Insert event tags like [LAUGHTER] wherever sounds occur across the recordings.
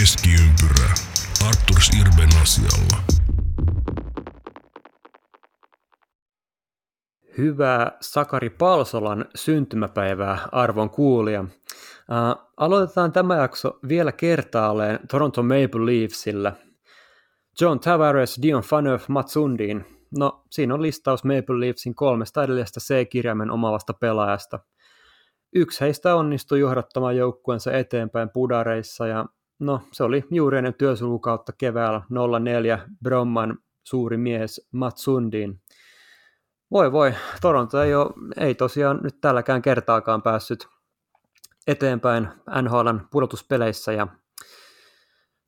Keskiympyrä. Arturs Irben asialla. Hyvää Sakari Palsolan syntymäpäivää arvon kuulija. Uh, aloitetaan tämä jakso vielä kertaalleen Toronto Maple Leafsillä. John Tavares, Dion Phaneuf, Mats Sundin. No, siinä on listaus Maple Leafsin kolmesta edellisestä C-kirjaimen omavasta pelaajasta. Yksi heistä onnistui johdattamaan joukkueensa eteenpäin pudareissa ja no, se oli juuri ennen työsulukautta keväällä 04 Bromman suuri mies Mats Sundin. Voi voi, Toronto ei, ole, ei tosiaan nyt tälläkään kertaakaan päässyt eteenpäin NHLn pudotuspeleissä ja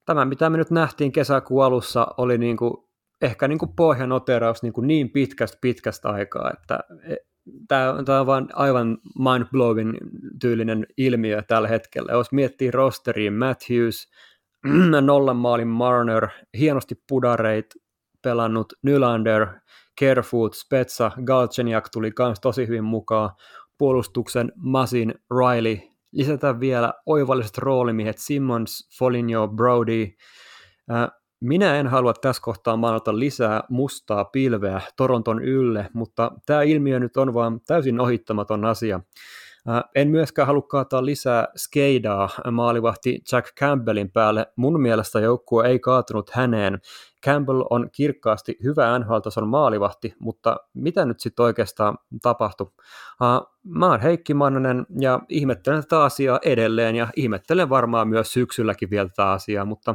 tämä, mitä me nyt nähtiin kesäkuun alussa, oli niin kuin, ehkä niin kuin pohjanoteraus niin, kuin niin pitkästä pitkästä aikaa, että e, tämä, on vain aivan mind-blowing tyylinen ilmiö tällä hetkellä. Jos miettii rosteriin Matthews, [CLEARS THROAT] nollan maalin Marner, hienosti pudareit pelannut Nylander, Kerfoot, Spetsa, Galchenyuk tuli myös tosi hyvin mukaan, puolustuksen Masin, Riley, lisätään vielä oivalliset roolimiehet Simmons, Foligno, Brody. Minä en halua tässä kohtaa maalata lisää mustaa pilveä Toronton ylle, mutta tämä ilmiö nyt on vaan täysin ohittamaton asia. En myöskään halua kaataa lisää skeidaa maalivahti Jack Campbellin päälle. Mun mielestä joukkue ei kaatunut häneen. Campbell on kirkkaasti hyvä NHL-tason maalivahti, mutta mitä nyt sitten oikeastaan tapahtui? Mä oon Heikki Mannanen ja ihmettelen tätä asiaa edelleen ja ihmettelen varmaan myös syksylläkin vielä tätä asiaa, mutta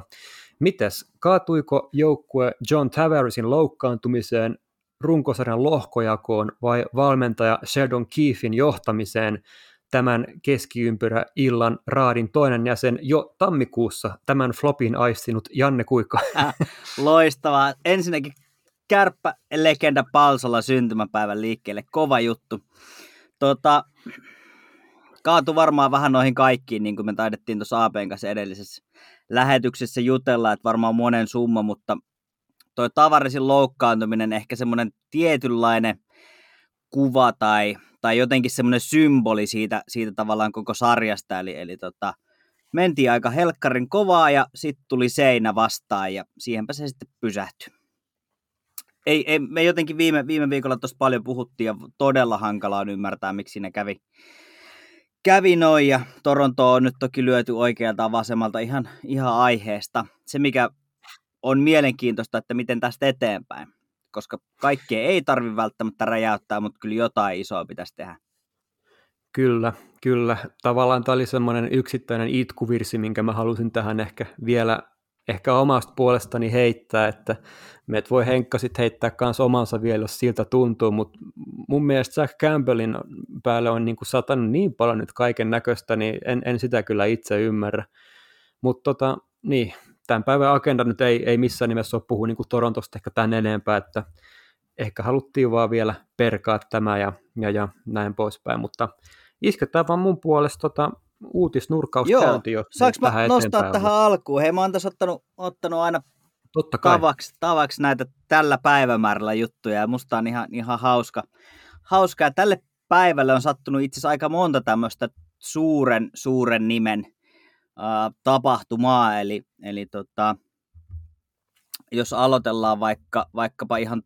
mites, kaatuiko joukkue John Tavaresin loukkaantumiseen runkosarjan lohkojakoon vai valmentaja Sheldon Keefin johtamiseen tämän keskiympyrä illan raadin toinen jäsen jo tammikuussa tämän flopin aistinut Janne Kuikka. [LAUGHS] Äh, loistavaa. Ensinnäkin kärppä legenda Palsolla syntymäpäivän liikkeelle. Kova juttu. Tota, kaatu varmaan vähän noihin kaikkiin, niin kuin me taidettiin tuossa APn kanssa edellisessä lähetyksessä jutella, että varmaan monen summa, mutta toi Tavarisin loukkaantuminen ehkä semmoinen tietynlainen kuva tai, tai jotenkin semmoinen symboli siitä, siitä tavallaan koko sarjasta, eli, eli tota, mentiin aika helkkarin kovaa ja sitten tuli seinä vastaan ja siihenpä se sitten pysähtyi. Ei, ei, me jotenkin viime, viime viikolla tuossa paljon puhuttiin ja todella hankalaa on ymmärtää, miksi siinä kävi, kävi noin ja Toronto on nyt toki lyöty oikealta vasemmalta ihan, ihan aiheesta. Se, mikä on mielenkiintoista, että miten tästä eteenpäin. Koska kaikkea ei tarvi välttämättä räjäyttää, mutta kyllä jotain isoa pitäisi tehdä. Kyllä, kyllä. Tavallaan tämä oli semmoinen yksittäinen itkuvirsi, minkä mä halusin tähän ehkä vielä ehkä omasta puolestani heittää, että meitä voi Henkka sitten heittää myös omansa vielä, jos siltä tuntuu, mutta mun mielestä Jack Campbellin päälle on niin kuin satanut niin paljon nyt kaiken näköistä, niin en, en sitä kyllä itse ymmärrä. Mutta tota, niin, tämän päivän agenda nyt ei, ei missään nimessä ole puhua niin Torontosta ehkä tämän enempää, että ehkä haluttiin vaan vielä perkaa tämä ja, ja, ja näin poispäin, mutta isketään vaan mun puolesta tota, uutisnurkkaus Joo, käynti, saanko mä nostaa tähän alkuun? Hei, mä oon tässä ottanut, ottanut aina Totta kai. Tavaksi, tavaksi näitä tällä päivämäärällä juttuja ja musta on ihan, ihan hauska. hauska. Ja tälle päivälle on sattunut itse asiassa aika monta tämmöistä suuren, suuren nimen tapahtumaa, eli, eli tota, jos aloitellaan vaikka, vaikkapa ihan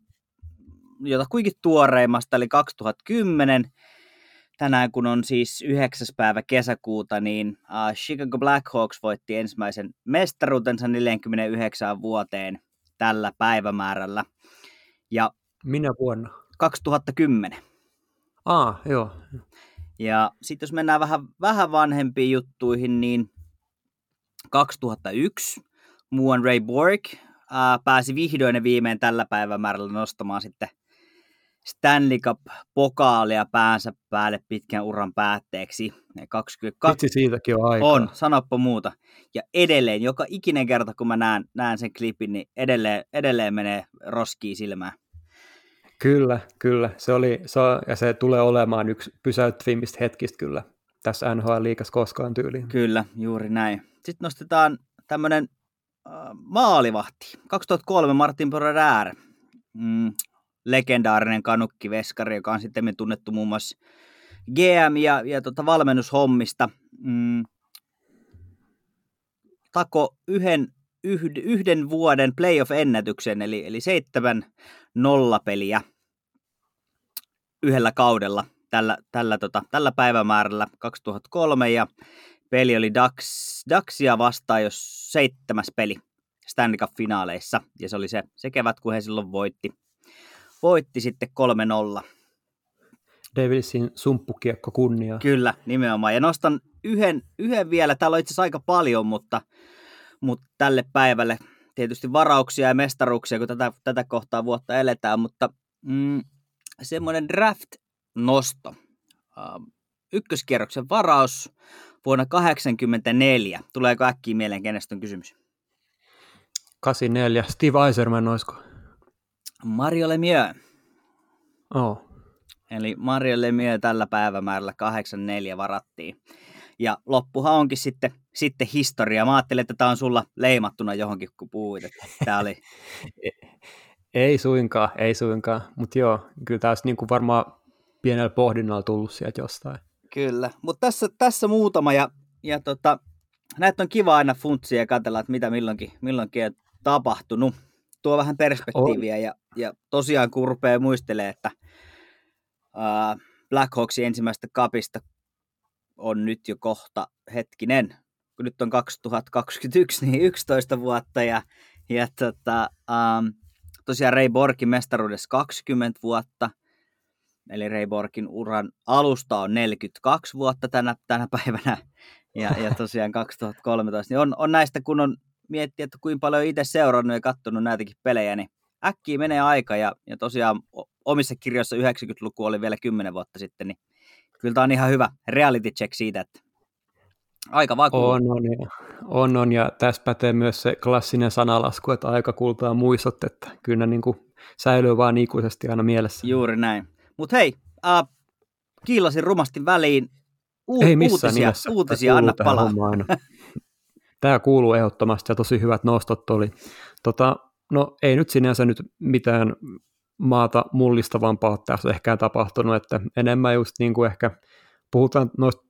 jota kuinkin tuoreimmasta, eli 2010, tänään kun on siis 9. päivä kesäkuuta, niin uh, Chicago Blackhawks voitti ensimmäisen mestaruutensa 49 vuoteen tällä päivämäärällä. Ja Minä vuonna? 2010. Ah, joo. Ja sitten jos mennään vähän, vähän vanhempiin juttuihin, niin 2001 muuan Ray Borg ää, pääsi vihdoin ja viimein tällä päivämäärällä nostamaan sitten Stanley Cup-pokaalia päänsä päälle pitkän uran päätteeksi. 22... Vitsi siitäkin on aika. On, sanoppa muuta. Ja edelleen, joka ikinen kerta kun mä näen, näen sen klipin, niin edelleen, edelleen menee roskiin silmään. Kyllä, kyllä. Se oli, se, ja se tulee olemaan yksi pysäyttävimmistä hetkistä kyllä tässä NHL-liikassa koskaan tyyliin. Kyllä, juuri näin. Sitten nostetaan tämmöinen äh, maalivahti. 2003 Martin Brodeur, mm, legendaarinen kanukki-veskari, joka on sitten tunnettu muun muassa GM- ja, ja tota valmennushommista. Mm, tako yhden, yhden, vuoden playoff-ennätyksen, eli, eli seitsemän nollapeliä yhdellä kaudella tällä, tällä, tota, tällä päivämäärällä 2003, ja peli oli Dax, Daxia vastaan jos seitsemäs peli Stanley Cup-finaaleissa, ja se oli se, se kevät, kun he silloin voitti, voitti sitten 3-0. Davidsin sumppukiekko kunnia. Kyllä, nimenomaan. Ja nostan yhden, yhden vielä, täällä on itse asiassa aika paljon, mutta, mutta tälle päivälle tietysti varauksia ja mestaruuksia, kun tätä, tätä kohtaa vuotta eletään, mutta mm, semmoinen draft-nosto. Uh, ykköskierroksen varaus vuonna 1984. Tuleeko äkkiä mieleen, kenestä on kysymys? 84. Steve Eiserman, olisiko? Mario Lemieux. Oh. Eli Mario Lemieux tällä päivämäärällä 84 varattiin. Ja loppuhan onkin sitten, sitten historia. Mä ajattelin, että tämä on sulla leimattuna johonkin, kun puhuit. Että tämä oli... [LAUGHS] ei suinkaan, ei suinkaan. Mutta joo, kyllä tässä niinku varmaan pienellä pohdinnalla tullut sieltä jostain. Kyllä, mutta tässä, tässä muutama ja, ja tota, näitä on kiva aina funtsia ja katsella, että mitä milloinkin, milloinkin on tapahtunut. Tuo vähän perspektiiviä ja, ja tosiaan kun rupeaa muistelee, että uh, Black Hawksin ensimmäistä kapista on nyt jo kohta hetkinen, kun nyt on 2021, niin 11 vuotta ja, ja tota, um, tosiaan Ray Borkin mestaruudessa 20 vuotta, eli Ray Borkin uran alusta on 42 vuotta tänä, tänä päivänä, ja, ja tosiaan 2013, niin on, on näistä, kun on miettiä, että kuinka paljon itse seurannut ja katsonut näitäkin pelejä, niin äkkiä menee aika, ja, ja tosiaan omissa kirjoissa 90-luku oli vielä 10 vuotta sitten, niin kyllä tämä on ihan hyvä reality check siitä, että aika vaan on, on, ja, on, on, ja tässä pätee myös se klassinen sanalasku, että aika kultaa muistot, että kyllä ne niin kuin säilyy vaan ikuisesti aina mielessä. Juuri näin. Mutta hei, äh, kiilasin rumasti väliin. U- Ei missään uutisia, nimessä. uutisia anna palaa. [LAUGHS] Tämä kuuluu ehdottomasti ja tosi hyvät nostot oli. Tota, no ei nyt sinänsä nyt mitään maata mullistavampaa tässä ehkä tapahtunut, että enemmän just niin kuin ehkä puhutaan noista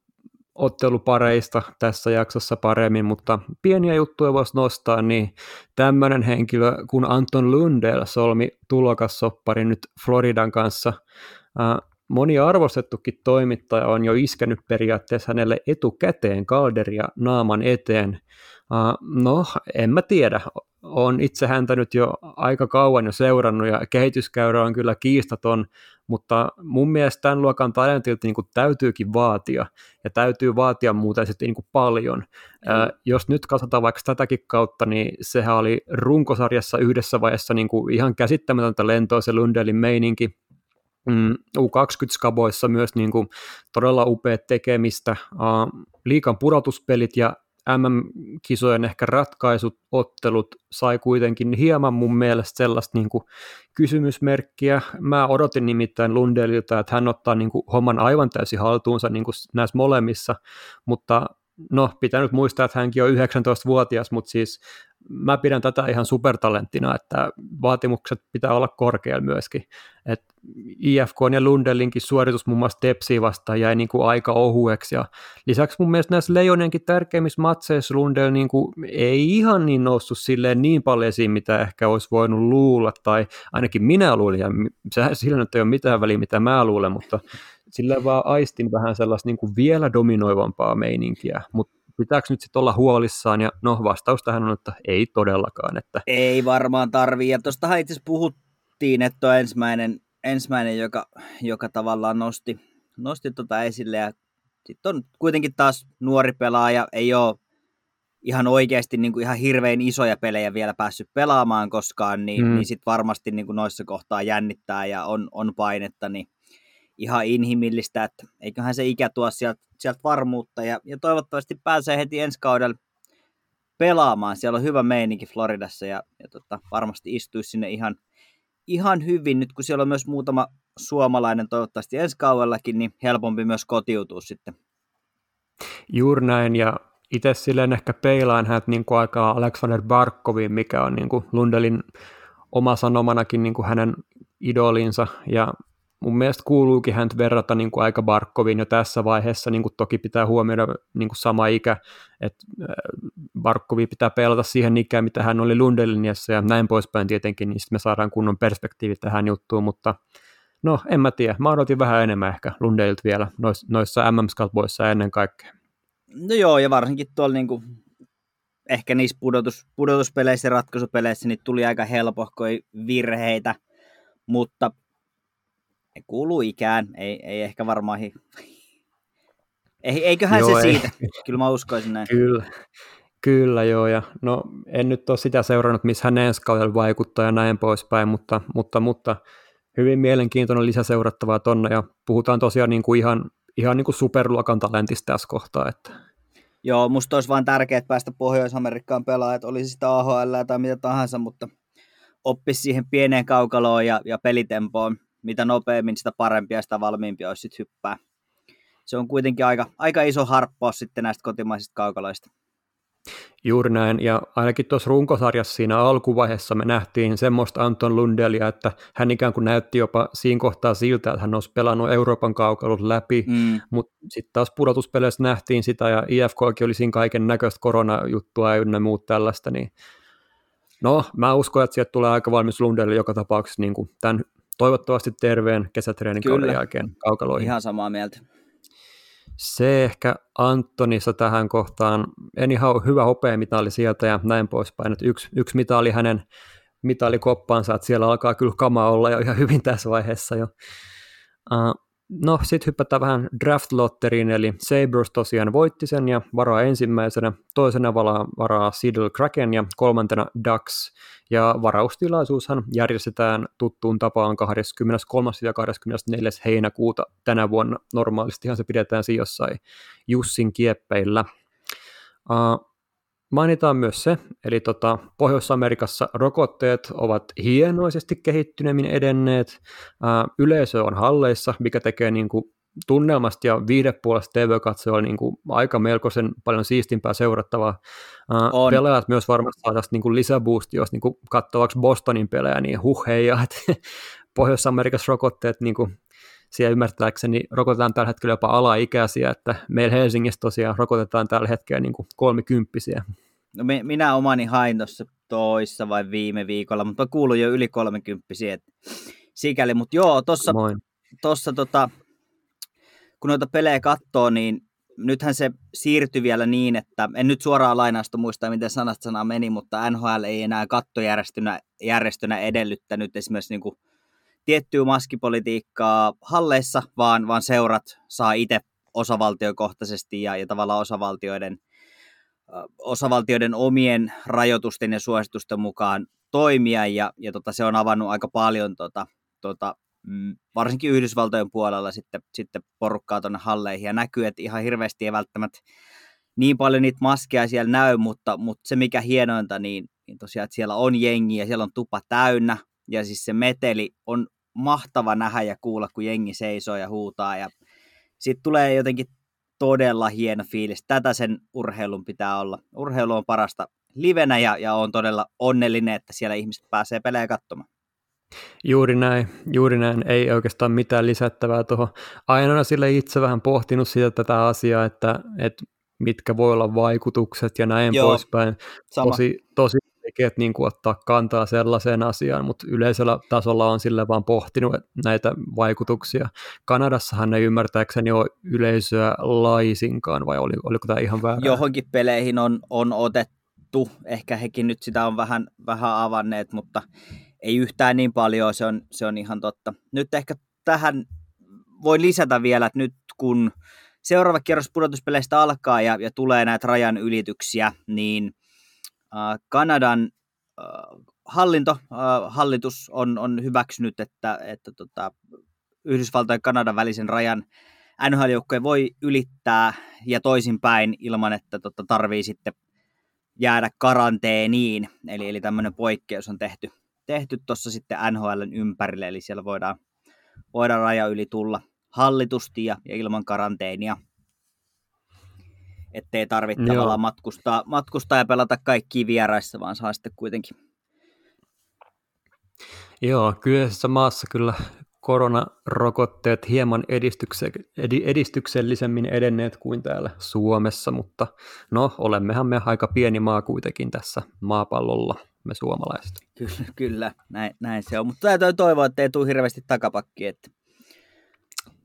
ottelupareista tässä jaksossa paremmin, mutta pieniä juttuja voisi nostaa, niin tämmöinen henkilö kuin Anton Lundell solmi tulokassopparin nyt Floridan kanssa. Moni arvostettukin toimittaja on jo iskenyt periaatteessa hänelle etukäteen kalderia naaman eteen. No, en mä tiedä. Olen itse häntä nyt jo aika kauan jo seurannut ja kehityskäyrä on kyllä kiistaton, mutta mun mielestä tämän luokan talentilta niin kuin täytyykin vaatia, ja täytyy vaatia muuten sitten niin kuin paljon. Mm. Ää, jos nyt katsotaan vaikka tätäkin kautta, niin sehän oli runkosarjassa yhdessä vaiheessa niin kuin ihan käsittämätöntä lentoa se Lundelin meininki, mm, U20-skaboissa myös niin kuin todella upeat tekemistä, liikan pudotuspelit ja MM-kisojen ehkä ratkaisut, ottelut sai kuitenkin hieman mun mielestä sellaista niin kuin kysymysmerkkiä. Mä odotin nimittäin Lundelilta, että hän ottaa niin kuin homman aivan täysin haltuunsa niin kuin näissä molemmissa, mutta no pitää nyt muistaa, että hänkin on 19-vuotias, mutta siis mä pidän tätä ihan supertalenttina, että vaatimukset pitää olla korkealla myöskin. Et IFK ja Lundelinkin suoritus muun muassa Tepsiä vastaan jäi niin kuin aika ohueksi. Ja lisäksi mun mielestä näissä Leijonenkin tärkeimmissä matseissa Lundell niin kuin ei ihan niin noussut silleen niin paljon esiin, mitä ehkä olisi voinut luulla, tai ainakin minä luulin, ja sillä ei ole mitään väliä, mitä mä luulen, mutta sillä vaan aistin vähän sellaista niin kuin vielä dominoivampaa meininkiä, mutta pitääkö nyt sitten olla huolissaan, ja no vastaus tähän on, että ei todellakaan. Että... Ei varmaan tarvii, ja tuostahan itse puhuttiin, että on ensimmäinen, ensimmäinen joka, joka tavallaan nosti, nosti tota esille, ja sitten on kuitenkin taas nuori pelaaja, ei ole ihan oikeasti niin kuin ihan hirveän isoja pelejä vielä päässyt pelaamaan koskaan, niin, mm. niin sitten varmasti niin kuin noissa kohtaa jännittää ja on, on painetta, niin ihan inhimillistä, että eiköhän se ikä tuo sieltä, sieltä varmuutta ja, ja toivottavasti pääsee heti ensi kaudella pelaamaan. Siellä on hyvä meininki Floridassa ja, ja tota, varmasti istuisi sinne ihan, ihan hyvin. Nyt kun siellä on myös muutama suomalainen toivottavasti ensi kaudellakin, niin helpompi myös kotiutua sitten. Juuri näin ja itse silleen ehkä peilaan hänet niin kuin aikaa Alexander Barkoviin, mikä on niin kuin Lundelin oma sanomanakin niin kuin hänen idolinsa ja mun mielestä kuuluukin häntä verrata niin kuin aika Barkoviin jo tässä vaiheessa, niin kuin toki pitää huomioida niin kuin sama ikä, että Barkovi pitää pelata siihen ikään, mitä hän oli Lundeliniassa ja näin poispäin tietenkin, niin sitten me saadaan kunnon perspektiivi tähän juttuun, mutta no en mä tiedä, mä odotin vähän enemmän ehkä Lundelilta vielä noissa, noissa mm ennen kaikkea. No joo, ja varsinkin tuolla niin kuin ehkä niissä pudotus, pudotuspeleissä ja ratkaisupeleissä niin tuli aika helpohkoi virheitä, mutta ne kuuluu ikään, ei, ei ehkä varmaan... [LAUGHS] Eiköhän joo, se ei. siitä, kyllä mä uskoisin näin. Kyllä, kyllä joo, ja no en nyt ole sitä seurannut, missä hän ensi kaudella vaikuttaa ja näin poispäin, mutta, mutta, mutta hyvin mielenkiintoinen lisäseurattavaa tonne, ja puhutaan tosiaan niin kuin ihan, ihan niin kuin superluokan talentista tässä kohtaa, että Joo, musta olisi vain tärkeää päästä Pohjois-Amerikkaan pelaajat, olisi sitä AHL tai mitä tahansa, mutta oppisi siihen pieneen kaukaloon ja, ja pelitempoon. Mitä nopeammin, sitä parempia ja sitä valmiimpia olisi sitten hyppää. Se on kuitenkin aika, aika iso harppaus sitten näistä kotimaisista kaukaloista. Juuri näin, ja ainakin tuossa runkosarjassa siinä alkuvaiheessa me nähtiin semmoista Anton Lundelia, että hän ikään kuin näytti jopa siinä kohtaa siltä, että hän olisi pelannut Euroopan kaukalut läpi, mm. mutta sitten taas pudotuspeleissä nähtiin sitä, ja IFKkin oli siinä kaiken näköistä koronajuttua ja ynnä muut tällaista, niin no, mä uskon, että sieltä tulee aika valmis Lundeli joka tapauksessa niin kuin tämän toivottavasti terveen kesätreenin kauden jälkeen kaukaloihin. Ihan samaa mieltä se ehkä Antonissa tähän kohtaan, en ihan hyvä hopeamitali sieltä ja näin poispäin, että yksi, yksi mitali hänen mitalikoppaansa, että siellä alkaa kyllä kama olla jo ihan hyvin tässä vaiheessa jo. Uh, No, sitten hypätään vähän draft-lotteriin, eli Sabres tosiaan voitti sen ja varaa ensimmäisenä, toisena varaa, varaa Seattle Kraken ja kolmantena Ducks. Ja varaustilaisuushan järjestetään tuttuun tapaan 23. ja 24. heinäkuuta tänä vuonna. Normaalistihan se pidetään jossain Jussin kieppeillä. Uh, Mainitaan myös se, eli tota, Pohjois-Amerikassa rokotteet ovat hienoisesti kehittyneemmin edenneet, ää, yleisö on halleissa, mikä tekee niin kuin, tunnelmasta ja viidepuolesta TV-katsoa niin kuin, aika melkoisen paljon siistimpää seurattavaa. Ää, pelaajat myös varmasti saadaan niin lisäboosti, jos niin katsavaksi Bostonin pelejä, niin huh heija, että [LAUGHS] Pohjois-Amerikassa rokotteet niin kuin, siellä ymmärtääkseni rokotetaan tällä hetkellä jopa alaikäisiä, että meillä Helsingissä tosiaan rokotetaan tällä hetkellä niin kuin kolmikymppisiä. No me, minä omani hain tuossa toissa vai viime viikolla, mutta mä kuulun jo yli kolmekymppisiä, että sikäli, mutta joo, tuossa tossa, tota, kun noita pelejä katsoo, niin nythän se siirtyi vielä niin, että en nyt suoraan lainausta muista, miten sanat sanaa meni, mutta NHL ei enää kattojärjestönä järjestönä edellyttänyt esimerkiksi niin kuin tiettyä maskipolitiikkaa halleissa, vaan, vaan seurat saa itse osavaltiokohtaisesti ja, ja tavallaan osavaltioiden, osavaltioiden omien rajoitusten ja suositusten mukaan toimia, ja, ja tota, se on avannut aika paljon tota, tota, mm, varsinkin Yhdysvaltojen puolella sitten, sitten porukkaa tuonne halleihin, ja näkyy, että ihan hirveästi ei välttämättä niin paljon niitä maskeja siellä näy, mutta, mutta se mikä hienointa, niin, niin tosiaan, että siellä on jengi ja siellä on tupa täynnä, ja siis se meteli on mahtava nähdä ja kuulla, kun jengi seisoo ja huutaa. Ja sitten tulee jotenkin todella hieno fiilis. Tätä sen urheilun pitää olla. Urheilu on parasta livenä ja, ja on todella onnellinen, että siellä ihmiset pääsee pelejä katsomaan. Juuri näin, juuri näin. Ei oikeastaan mitään lisättävää tuohon. Aina sille itse vähän pohtinut sitä tätä asiaa, että, että mitkä voi olla vaikutukset ja näin Joo, poispäin. Sama. Tosi, tosi tekijät niin kuin ottaa kantaa sellaiseen asiaan, mutta yleisellä tasolla on sille vaan pohtinut näitä vaikutuksia. Kanadassahan ei ymmärtääkseni ole yleisöä laisinkaan, vai oli, oliko tämä ihan väärä? Johonkin peleihin on, on otettu, ehkä hekin nyt sitä on vähän, vähän avanneet, mutta ei yhtään niin paljon, se on, se on ihan totta. Nyt ehkä tähän voi lisätä vielä, että nyt kun seuraava kierros pudotuspeleistä alkaa ja, ja tulee näitä rajan ylityksiä, niin Kanadan äh, hallinto, äh, hallitus on, on hyväksynyt, että, että tota, Yhdysvaltojen ja Kanadan välisen rajan nhl voi ylittää ja toisinpäin ilman, että tota, tarvii sitten jäädä karanteeniin. Eli, eli tämmöinen poikkeus on tehty tehty tuossa sitten NHLn ympärille, eli siellä voidaan, voidaan raja yli tulla hallitusti ja, ja ilman karanteenia ettei tarvitse Joo. tavallaan matkustaa, matkustaa ja pelata kaikki vieraissa, vaan saa sitten kuitenkin. Joo, kyseisessä maassa kyllä koronarokotteet hieman edistyksellisemmin edenneet kuin täällä Suomessa, mutta no, olemmehan me aika pieni maa kuitenkin tässä maapallolla, me suomalaiset. Kyllä, kyllä näin, näin se on, mutta täytyy toivoa, että ei tule hirveästi takapakki. Että...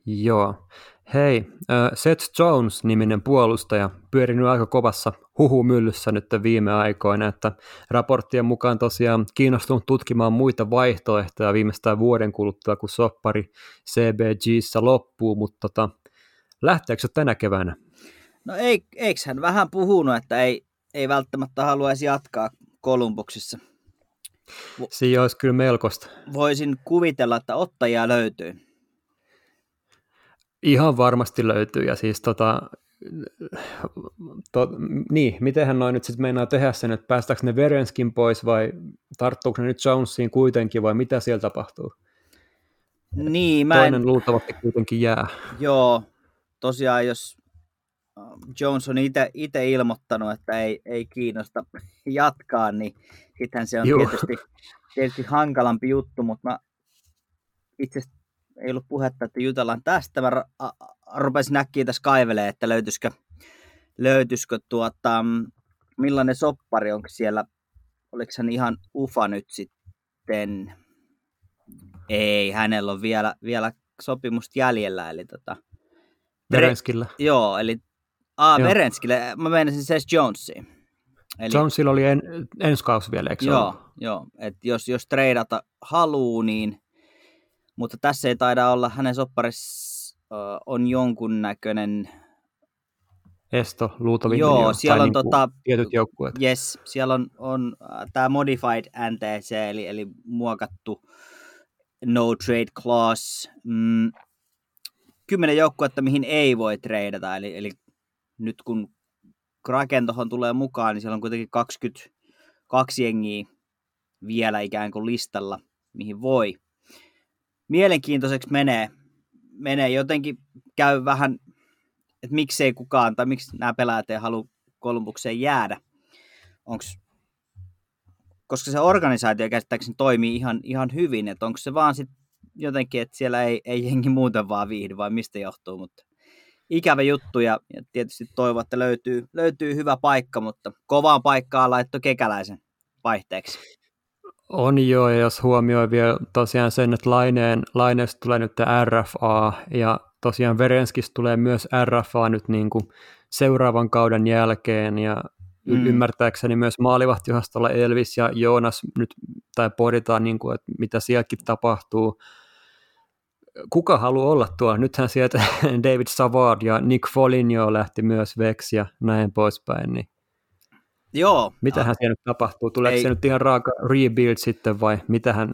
Joo. Hei, Seth Jones-niminen puolustaja pyörinyt aika kovassa huhumyllyssä nyt viime aikoina, että raporttien mukaan tosiaan kiinnostunut tutkimaan muita vaihtoehtoja viimeistään vuoden kuluttua, kun soppari CBGssä loppuu, mutta tota, lähteekö se tänä keväänä? No ei, eikö hän vähän puhunut, että ei, ei välttämättä haluaisi jatkaa Kolumbuksissa? Siinä olisi kyllä melkoista. Voisin kuvitella, että ottajia löytyy. Ihan varmasti löytyy, ja siis tota, to, niin, mitenhän noin nyt sitten meinaa tehdä sen, että päästääkö ne Verenskin pois vai tarttuuko ne nyt Jonesiin kuitenkin vai mitä siellä tapahtuu? Niin, mä Toinen en... luultavasti kuitenkin jää. Joo, tosiaan jos ähm, Jones on itse ilmoittanut, että ei, ei kiinnosta [LAUGHS] jatkaa, niin sittenhän se on tietysti, tietysti hankalampi juttu, mutta mä itse ei ollut puhetta, että jutellaan tästä. Mä rupesin näkkiä tässä kaivelee, että löytyisikö, löytyisikö tuota, millainen soppari onko siellä, oliko hän ihan ufa nyt sitten? Ei, hänellä on vielä, vielä sopimusta jäljellä, eli tota, Verenskillä. Joo, eli aa, joo. Verenskille, mä menisin Seth Jonesiin. Eli, Jonesilla oli en, ensi kausi vielä, eikö Joo, ole? joo. Et jos, jos treidata haluu, niin mutta tässä ei taida olla, hänen sopparissa uh, on jonkunnäköinen Esto, luultavasti. Joo, siellä on niin tota, tietyt joukkueet. Yes, siellä on, on uh, tämä modified NTC, eli, eli muokattu no trade clause. Mm, kymmenen joukkuetta, mihin ei voi treidata, eli, eli nyt kun Kraken tuohon tulee mukaan, niin siellä on kuitenkin 22 jengiä vielä ikään kuin listalla, mihin voi mielenkiintoiseksi menee. menee. Jotenkin käy vähän, että miksei kukaan tai miksi nämä pelaajat ei halua Kolumbukseen jäädä. Onks, koska se organisaatio käsittääkseni toimii ihan, ihan hyvin, että onko se vaan sit jotenkin, että siellä ei, ei jengi muuten vaan viihdy, vai mistä johtuu, mutta ikävä juttu ja, ja tietysti toivon, että löytyy, löytyy hyvä paikka, mutta kovaan paikkaan laitto kekäläisen vaihteeksi. On joo, ja jos huomioi vielä tosiaan sen, että Laineen, Laineesta tulee nyt RFA, ja tosiaan Verenskistä tulee myös RFA nyt niin kuin seuraavan kauden jälkeen, ja mm. ymmärtääkseni myös maalivahtiohastolla Elvis ja Joonas nyt, tai pohditaan, niin kuin, että mitä sielläkin tapahtuu. Kuka haluaa olla tuo? Nythän sieltä [LAUGHS] David Savard ja Nick Foligno lähti myös Vex ja näin poispäin, niin Joo. Mitähän siellä nyt tapahtuu? Tuleeko ei. se nyt ihan raaka rebuild sitten vai mitähän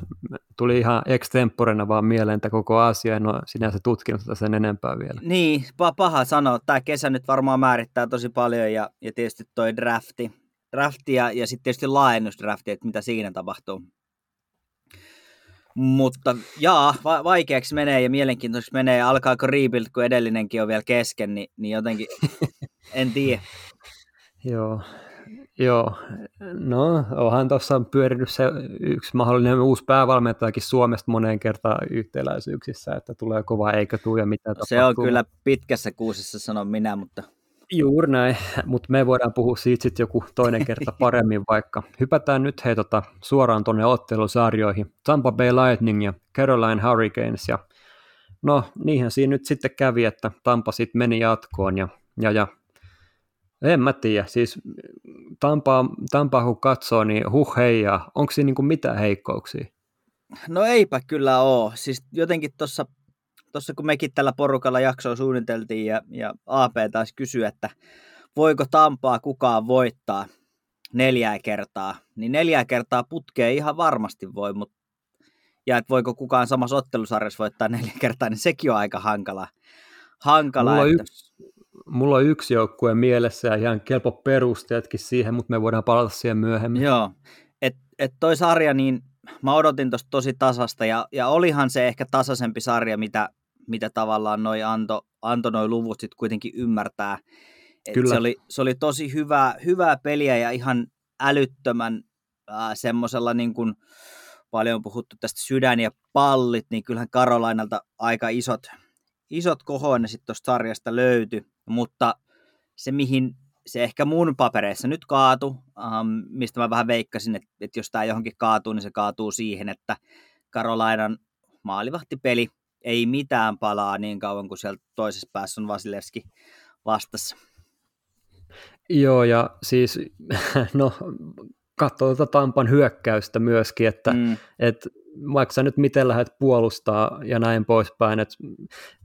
tuli ihan extemporena vaan mieleen, että koko asia en ole sinänsä tutkinut tätä sen enempää vielä. Niin, paha sanoa. Tämä kesä nyt varmaan määrittää tosi paljon ja, ja tietysti toi drafti, drafti ja, ja sitten tietysti laajennusdrafti, että mitä siinä tapahtuu. Mutta jaa, va- vaikeaksi menee ja mielenkiintoiseksi menee. Alkaako rebuild, kun edellinenkin on vielä kesken, niin, niin jotenkin [LAUGHS] en tiedä. Joo, Joo, no onhan tuossa pyörinyt se yksi mahdollinen uusi päävalmentajakin Suomesta moneen kertaan yhteläisyyksissä, että tulee kova eikä tule ja mitä tapahtuu. Se on kyllä pitkässä kuusessa, sanon minä, mutta... Juuri näin, mutta me voidaan puhua siitä sitten joku toinen kerta [LAUGHS] paremmin vaikka. Hypätään nyt hei tota, suoraan tuonne ottelusarjoihin. Tampa Bay Lightning ja Caroline Hurricanes ja no niinhän siinä nyt sitten kävi, että Tampa sitten meni jatkoon ja, ja, ja en mä tiedä, siis Tampaa, Tampaa kun katsoo, niin huh heijaa, onko siinä niinku mitään heikkouksia? No eipä kyllä ole, siis jotenkin tuossa tossa kun mekin tällä porukalla jaksoa suunniteltiin ja, ja AP taas kysyi, että voiko Tampaa kukaan voittaa neljää kertaa, niin neljää kertaa putkeen ihan varmasti voi, mutta ja että voiko kukaan samassa ottelusarjassa voittaa neljä kertaa, niin sekin on aika hankala. hankala Mulla että... yksi, mulla on yksi joukkue mielessä ja ihan kelpo perusteetkin siihen, mutta me voidaan palata siihen myöhemmin. Joo, että et toi sarja, niin mä odotin tosta tosi tasasta ja, ja olihan se ehkä tasaisempi sarja, mitä, mitä tavallaan noi anto, anto noi luvut sitten kuitenkin ymmärtää. Et Kyllä. Se, oli, se oli tosi hyvää, hyvää peliä ja ihan älyttömän äh, semmoisella niin kuin paljon puhuttu tästä sydän ja pallit, niin kyllähän Karolainalta aika isot, isot kohoinen sitten tuosta sarjasta löytyi, mutta se mihin se ehkä mun papereissa nyt kaatu, um, mistä mä vähän veikkasin, että, että jos tämä johonkin kaatuu, niin se kaatuu siihen, että Karolainan maalivahtipeli ei mitään palaa niin kauan kuin siellä toisessa päässä on Vasilevski vastassa. Joo, ja siis [LAUGHS] no, katsoo tuota Tampan hyökkäystä myöskin, että mm. et, vaikka sä nyt miten lähdet puolustaa ja näin poispäin, että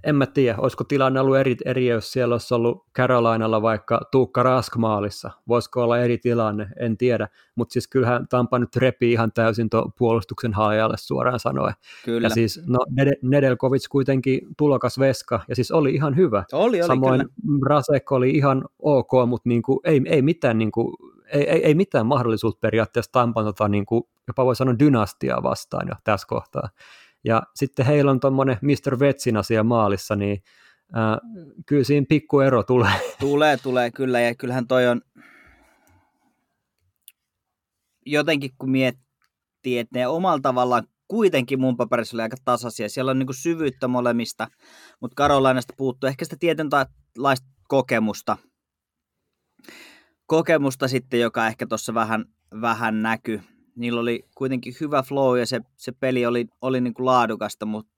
en mä tiedä, olisiko tilanne ollut eri, eri jos siellä olisi ollut Carolinalla vaikka Tuukka Rask maalissa, voisiko olla eri tilanne, en tiedä, mutta siis kyllähän Tampa nyt repii ihan täysin tuon puolustuksen haajalle suoraan sanoen. Kyllä. Ja siis no, Nedelkovic kuitenkin tulokas veska, ja siis oli ihan hyvä. Oli, oli Samoin kyllä. Rasek oli ihan ok, mutta niinku, ei, ei mitään niinku, ei, ei, ei mitään mahdollisuutta periaatteessa Tampan tota, niin kuin, jopa voi sanoa dynastiaa vastaan jo tässä kohtaa. Ja sitten heillä on tuommoinen Mr. Vetsin asia maalissa, niin äh, kyllä siinä pikku ero tulee. [LAUGHS] Tulee, tulee kyllä, ja kyllähän toi on jotenkin kun miettii, että ne omalla tavallaan kuitenkin mun paperissa oli aika tasaisia. Siellä on niin syvyyttä molemmista, mutta Karolainasta puuttuu ehkä sitä tietynlaista kokemusta – kokemusta sitten, joka ehkä tuossa vähän, vähän näkyy. Niillä oli kuitenkin hyvä flow ja se, se peli oli, oli niin kuin laadukasta, mutta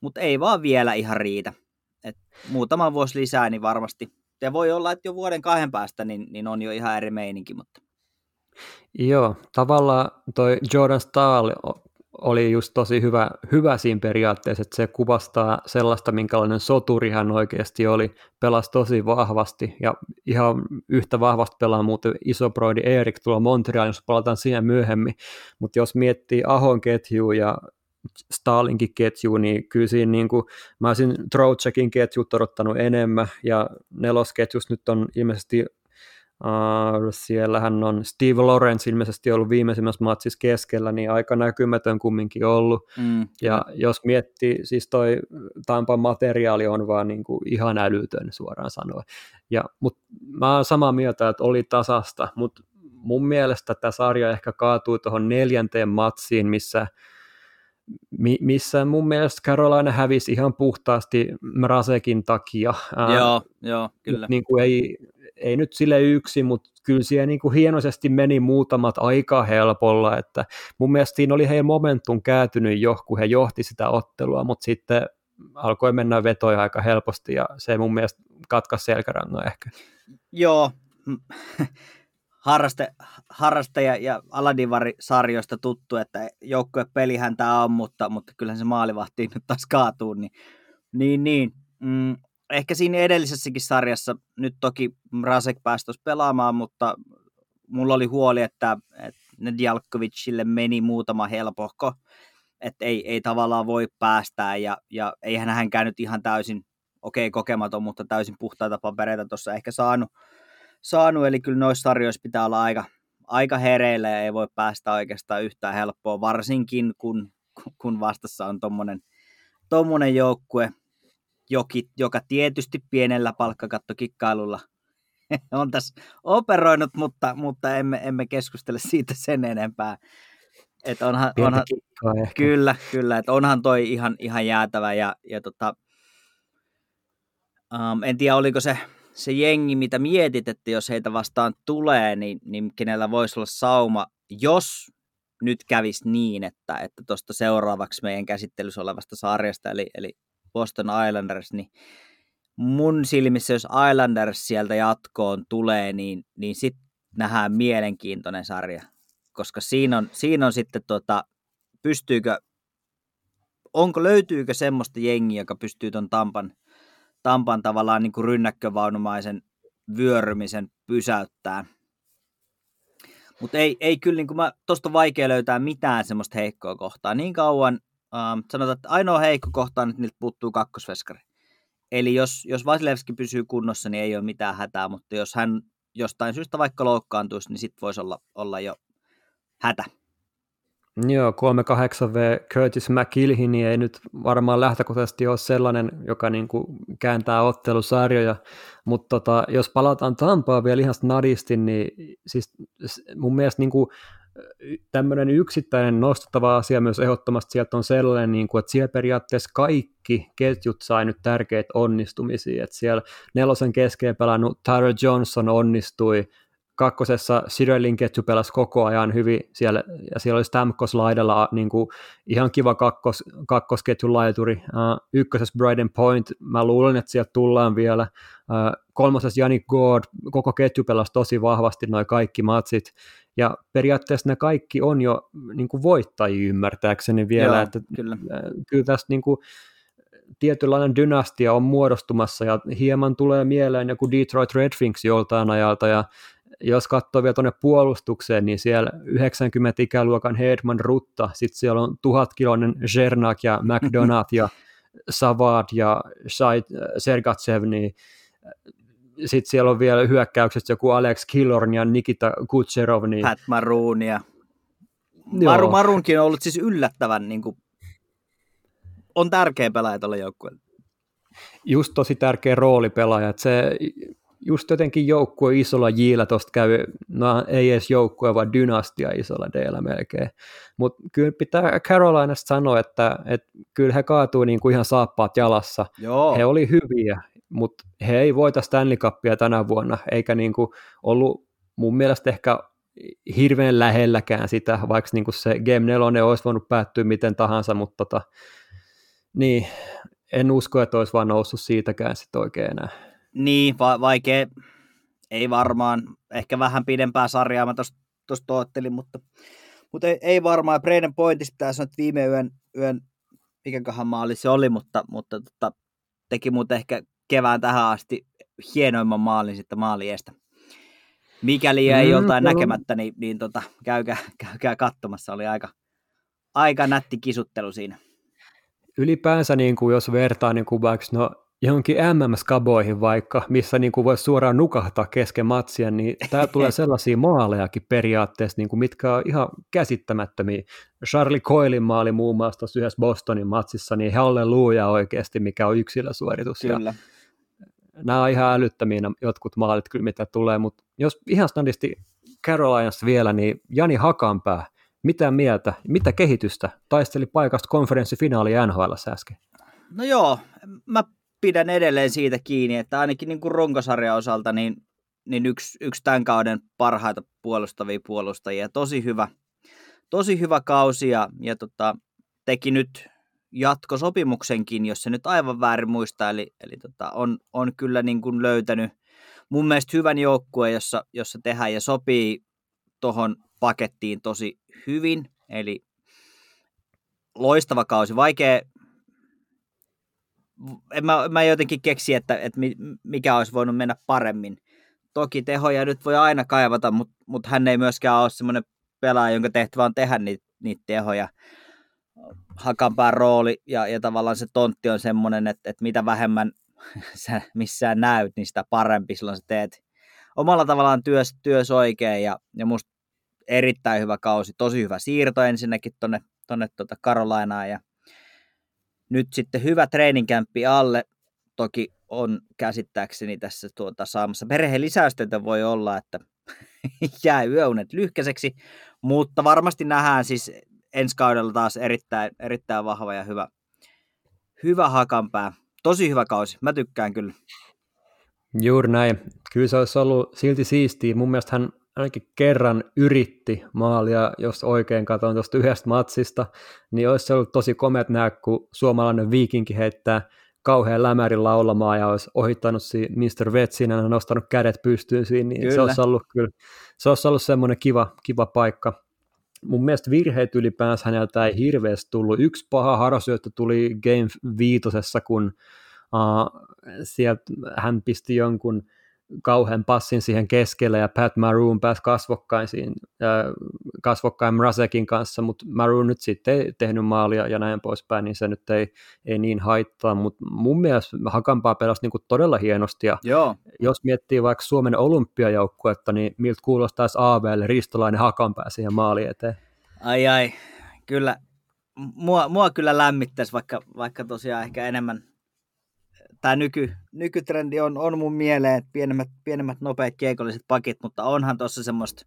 mut ei vaan vielä ihan riitä. Et muutama vuosi lisää, niin varmasti. Ja voi olla, että jo vuoden kahden päästä niin, niin on jo ihan eri meininki, mutta Joo, tavallaan toi Jordan Stahl oli just tosi hyvä, hyvä siinä periaatteessa, että se kuvastaa sellaista, minkälainen soturi hän oikeasti oli, pelasi tosi vahvasti ja ihan yhtä vahvasti pelaa muuten iso broidi Erik tuolla Montreal, jos palataan siihen myöhemmin, mutta jos miettii Ahon ketju ja Stalinkin ketju, niin kyllä siinä niin kuin, mä olisin Troutsekin ketjut odottanut enemmän, ja nelosketjus nyt on ilmeisesti Uh, siellähän on Steve Lawrence ilmeisesti ollut viimeisimmässä matsissa keskellä, niin aika näkymätön kumminkin ollut. Mm. Ja jos miettii, siis toi Tampan materiaali on vaan niin kuin ihan älytön suoraan sanoen. Ja, mut mä oon samaa mieltä, että oli tasasta, mutta mun mielestä tämä sarja ehkä kaatui tuohon neljänteen matsiin, missä missä mun mielestä Carolina hävisi ihan puhtaasti Mrasekin takia. Joo, joo, kyllä. Niin kuin ei, ei nyt sille yksi, mutta kyllä siellä niin kuin hienoisesti meni muutamat aika helpolla, että mun mielestä siinä oli heidän momentum kääntynyt jo, kun he johti sitä ottelua, mutta sitten alkoi mennä vetoja aika helposti ja se mun mielestä katkaisi selkärangan ehkä. Joo, [LAUGHS] harraste, harrastaja ja Aladivari-sarjoista tuttu, että joukkuepelihän tämä on, mutta, mutta kyllähän se maalivahtiin nyt taas kaatuu, niin, niin, niin. Mm, ehkä siinä edellisessäkin sarjassa, nyt toki Rasek pääsi pelaamaan, mutta mulla oli huoli, että, että Nedjalkovicille meni muutama helpohko, että ei, ei tavallaan voi päästää ja, ja eihän hän käynyt ihan täysin, okei okay, kokematon, mutta täysin puhtaita papereita tuossa ehkä saanut, saanut, eli kyllä noissa sarjoissa pitää olla aika, aika hereillä ja ei voi päästä oikeastaan yhtään helppoa, varsinkin kun, kun vastassa on tommonen, tommonen joukkue, joki, joka tietysti pienellä palkkakattokikkailulla [LAUGHS] on tässä operoinut, mutta, mutta emme, emme keskustele siitä sen enempää. Et onhan, onhan, kyllä, kyllä, että onhan toi ihan, ihan jäätävä ja, ja tota, um, en tiedä oliko se, se jengi, mitä mietit, että jos heitä vastaan tulee, niin, niin kenellä voisi olla sauma, jos nyt kävisi niin, että että tuosta seuraavaksi meidän käsittelyssä olevasta sarjasta, eli, eli Boston Islanders, niin mun silmissä, jos Islanders sieltä jatkoon tulee, niin, niin sitten nähdään mielenkiintoinen sarja, koska siinä on, siinä on sitten tota, pystyykö, onko, löytyykö semmoista jengiä, joka pystyy ton Tampan, Tampan tavallaan niin kuin rynnäkkövaunumaisen vyörymisen pysäyttää. Mutta ei, ei kyllä, niin kuin mä, tosta vaikea löytää mitään semmoista heikkoa kohtaa. Niin kauan um, sanotaan, että ainoa heikko kohta on, että niiltä puuttuu kakkosveskari. Eli jos, jos Vasilevski pysyy kunnossa, niin ei ole mitään hätää, mutta jos hän jostain syystä vaikka loukkaantuisi, niin sitten voisi olla, olla jo hätä. Joo, 38V Curtis McKilhin niin ei nyt varmaan lähtökohtaisesti ole sellainen, joka niin kuin kääntää ottelusarjoja, mutta tota, jos palataan Tampaa vielä ihan nadisti, niin siis mun mielestä niin kuin tämmöinen yksittäinen nostettava asia myös ehdottomasti sieltä on sellainen, niin kuin, että siellä periaatteessa kaikki ketjut sai nyt tärkeitä onnistumisia, että siellä nelosen keskeen pelannut Tyler Johnson onnistui, kakkosessa Cyrillin ketju pelasi koko ajan hyvin siellä, ja siellä oli Stamkos laidalla niin kuin ihan kiva kakkos, kakkosketjun laituri. Uh, ykkösessä Bryden Point, mä luulen, että sieltä tullaan vielä. Uh, kolmosessa Janik Gord, koko ketju pelasi tosi vahvasti noin kaikki matsit, ja periaatteessa ne kaikki on jo niin kuin voittajia ymmärtääkseni vielä, Joo, että kyllä. kyllä tässä niin kuin, tietynlainen dynastia on muodostumassa ja hieman tulee mieleen joku Detroit Red Wings joltain ajalta ja jos katsoo vielä tuonne puolustukseen, niin siellä 90 ikäluokan Hedman Rutta, sitten siellä on tuhatkiloinen Zernak ja McDonough ja [LAUGHS] Savad ja Sergatsev, niin sitten siellä on vielä hyökkäykset joku Alex Killorn ja Nikita Kutserov. Niin... Pat Maroon ja Maru, Marunkin on ollut siis yllättävän, niin kuin, on tärkeä pelaaja tuolle joukkueelle. Just tosi tärkeä roolipelaaja, että se just jotenkin joukkue isolla jillä tuosta käy, no ei edes joukkue, vaan dynastia isolla d melkein. Mutta kyllä pitää Carolinasta sanoa, että, että kyllä he kaatuu niin kuin ihan saappaat jalassa. Joo. He oli hyviä, mutta he ei voita Stanley Cupia tänä vuonna, eikä niin kuin ollut mun mielestä ehkä hirveän lähelläkään sitä, vaikka niin kuin se Game 4 olisi voinut päättyä miten tahansa, mutta tota, niin, en usko, että olisi vaan noussut siitäkään sitten oikein enää. Niin, va- vaikea, ei varmaan, ehkä vähän pidempää sarjaa mä tuossa toottelin, mutta, mutta ei, ei varmaan. Braden Pointista pitää sanoa, että viime yön, yön mikäköhän maali se oli, mutta, mutta tota, teki muuten ehkä kevään tähän asti hienoimman maalin sitten maaliestä. Mikäli ei mm, joltain no. näkemättä, niin, niin tota, käykää, [LAUGHS] käykää katsomassa. Oli aika, aika nätti kisuttelu siinä. Ylipäänsä, niin kuin jos vertaa niin kuin vaikka no, johonkin MM-skaboihin vaikka, missä niin kuin voisi suoraan nukahtaa kesken matsia, niin täällä [LAUGHS] tulee sellaisia maalejakin periaatteessa, niin kuin mitkä on ihan käsittämättömiä. Charlie Coilin maali muun muassa tuossa yhdessä Bostonin matsissa, niin halleluja oikeasti, mikä on yksilösuoritus. Kyllä. Ja nämä on ihan älyttömiä jotkut maalit kyllä, mitä tulee, mutta jos ihan standisti Carolinassa vielä, niin Jani Hakanpää, mitä mieltä, mitä kehitystä taisteli paikasta konferenssifinaali NHL äsken? No joo, mä pidän edelleen siitä kiinni, että ainakin niin kuin runkosarjan osalta niin, niin yksi, yksi tämän kauden parhaita puolustavia puolustajia. Tosi hyvä, tosi hyvä kausi ja, ja tota, teki nyt jatkosopimuksenkin, jos se nyt aivan väärin muistaa. Eli, eli tota, on, on kyllä niin kuin löytänyt mun mielestä hyvän joukkueen, jossa, jossa tehdään ja sopii tuohon pakettiin tosi hyvin. Eli loistava kausi. Vaikea, en mä, mä jotenkin keksi, että, että mikä olisi voinut mennä paremmin. Toki tehoja nyt voi aina kaivata, mutta, mutta hän ei myöskään ole semmoinen pelaaja, jonka tehtävä on tehdä niitä, niitä tehoja. Hakanpään rooli ja, ja tavallaan se tontti on semmoinen, että, että mitä vähemmän [LAUGHS] sä missään näyt, niin sitä parempi silloin sä teet omalla tavallaan työs, työs oikein ja, ja musta erittäin hyvä kausi, tosi hyvä siirto ensinnäkin tonne, tonne tuota Karolainaan ja nyt sitten hyvä treeninkämppi alle. Toki on käsittääkseni tässä tuota saamassa perheen lisäystä, voi olla, että [LAUGHS] jää yöunet lyhkäiseksi, mutta varmasti nähdään siis ensi kaudella taas erittäin, erittäin vahva ja hyvä, hyvä hakanpää. Tosi hyvä kausi, mä tykkään kyllä. Juuri näin. Kyllä se olisi ollut silti siistiä. Mun mielestä hän ainakin kerran yritti maalia, jos oikein katson tuosta yhdestä matsista, niin olisi ollut tosi komeat nähdä, kun suomalainen viikinki heittää kauhean lämärin laulamaan ja olisi ohittanut si Mr. Vetsin ja nostanut kädet pystyyn siinä, niin kyllä. se olisi ollut kyllä, se olisi ollut semmoinen kiva, kiva paikka. Mun mielestä virheet ylipäänsä häneltä ei hirveästi tullut. Yksi paha harasyöttö tuli Game viitosessa, kun uh, sieltä hän pisti jonkun kauhean passin siihen keskelle ja Pat Maroon pääsi kasvokkain, siinä, äh, kasvokkain Mrasekin kanssa, mutta Maroon nyt sitten ei tehnyt maalia ja näin poispäin, niin se nyt ei, ei niin haittaa, mutta mun mielestä Hakanpaa pelasi niin todella hienosti ja Joo. jos miettii vaikka Suomen olympiajoukkuetta, niin miltä kuulostaisi AVL Ristolainen Hakanpää siihen maaliin eteen? Ai ai, kyllä, mua, mua kyllä lämmittäisi, vaikka, vaikka tosiaan ehkä enemmän tämä nyky, nykytrendi on, on mun mieleen, että pienemmät, pienemmät nopeat kiekolliset pakit, mutta onhan tuossa semmoista